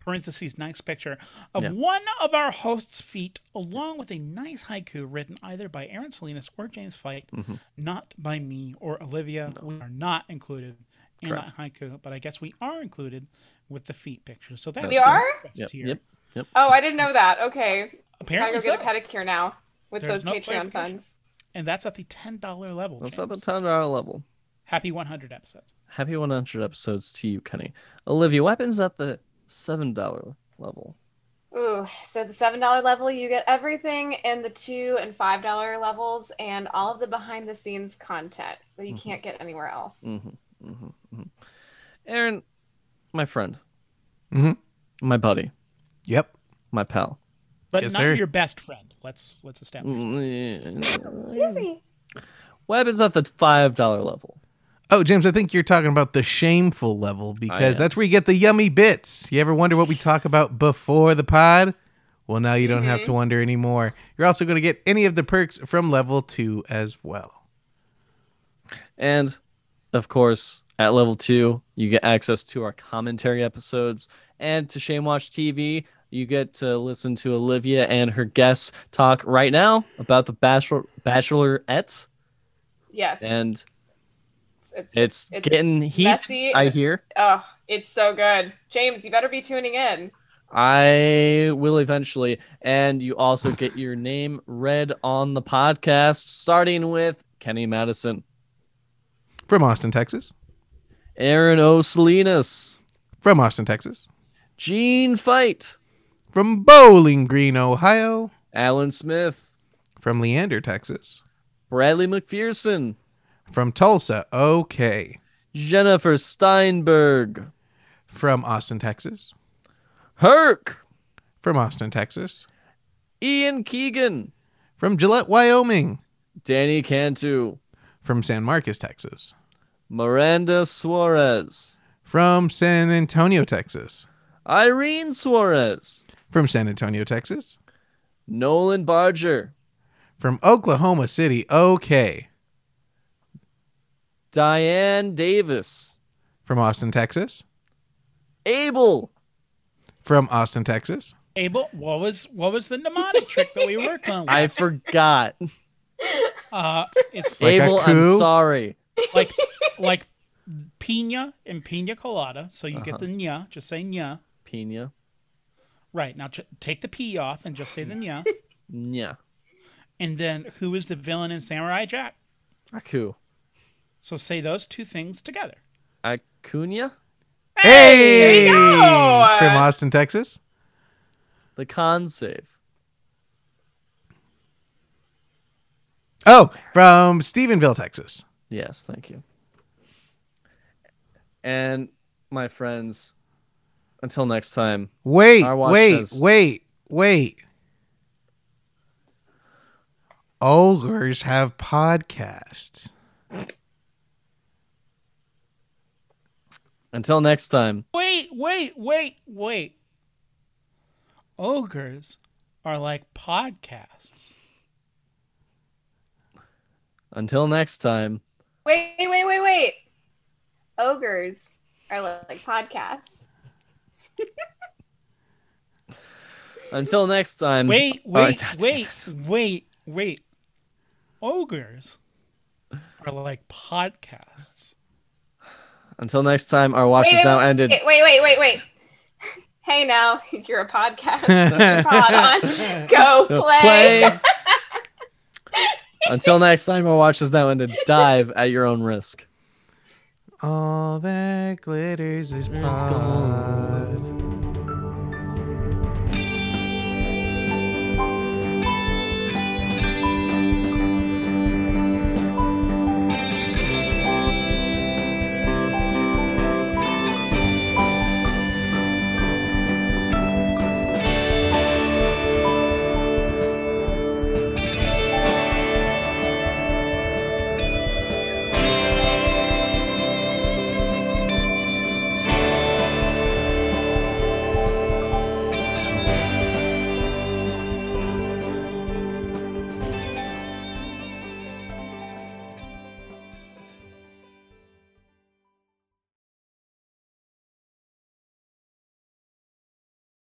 (parentheses nice picture) of Mm-hmm. Yeah. one of our hosts' feet, along with a nice haiku written either by Aaron Salinas or James Fight, Mm-hmm. not by me or Olivia. We are not included. In Correct. that haiku, but I guess we are included with the feet picture. So that's We the are? Yep, tier. yep, yep. Oh, I didn't know that. Okay, Apparently, gotta Apparently go get a pedicure now with There's those no Patreon funds. and that's at the ten dollar level. That's at the $10 level. Happy one hundred episodes. Happy 100 episodes to you, Kenny. Olivia, what happens at the $7 level? Ooh, so the seven dollar level, you get everything in the two and five dollar levels, and all of the behind the scenes content that you can't get anywhere else. Mm-hmm, mm-hmm, mm-hmm. Aaron, my friend, Mhm. my buddy, Yep. my pal. But Yes, not sir. your best friend. Let's let's establish. Mm, Easy. What happens at the $5 level? Oh, James, I think you're talking about the shameful level because that's where you get the yummy bits. You ever wonder what we talk about before the pod? Well, now you don't have to wonder anymore. You're also going to get any of the perks from level two as well. And of course, at level two, you get access to our commentary episodes and to Shame Watch TV. You get to listen to Olivia and her guests talk right now about the Bachelor Bachelorette, Yes. and it's, it's, It's getting heat. messy. I hear. oh, it's so good. James, you better be tuning in. I will eventually, and you also get your name read on the podcast, starting with Kenny Madison, From Austin, Texas. Aaron O. Salinas, From Austin, Texas. Gene Fight, From Bowling Green, Ohio. Alan Smith, From Leander, Texas. Bradley McPherson, From Tulsa, okay. Jennifer Steinberg, From Austin, Texas. Herc, From Austin, Texas. Ian Keegan, From Gillette, Wyoming. Danny Cantu, From San Marcos, Texas. Miranda Suarez, From San Antonio, Texas. Irene Suarez, From San Antonio, Texas. Nolan Barger, From Oklahoma City, okay. Diane Davis, From Austin, Texas. Abel, From Austin, Texas. Abel, what was what was the mnemonic trick that we worked on? I forgot. uh, it's Like Abel, I'm sorry. like like pina and pina colada. So you Uh-huh. get the nya. Just say nya. Pina. Right now, ch- take the p off and just say the nya. (laughs) Yeah. and then who is the villain in Samurai Jack? Aku. So say those two things together. Acuna? Hey! go! From Austin, Texas. The con save. Oh, from Stephenville, Texas. Yes, thank you. And my friends, until next time, Wait, wait, says- wait, wait. Ogres have podcasts. until next time, Wait, wait, wait, wait. Ogres are like podcasts. Until next time. Wait, wait, wait, wait. Ogres are like, like podcasts. Until next time. Wait, wait, that's- wait, (laughs) wait, wait. Ogres are like podcasts. Until next time, our watch Wait, is wait, now wait, ended. Wait, wait, wait, wait. (laughs) Hey now, (laughs) you're a podcast. Put your pod on. Go play. Until next time, our watch is now ended. Dive at your own risk. All that glitters is gold.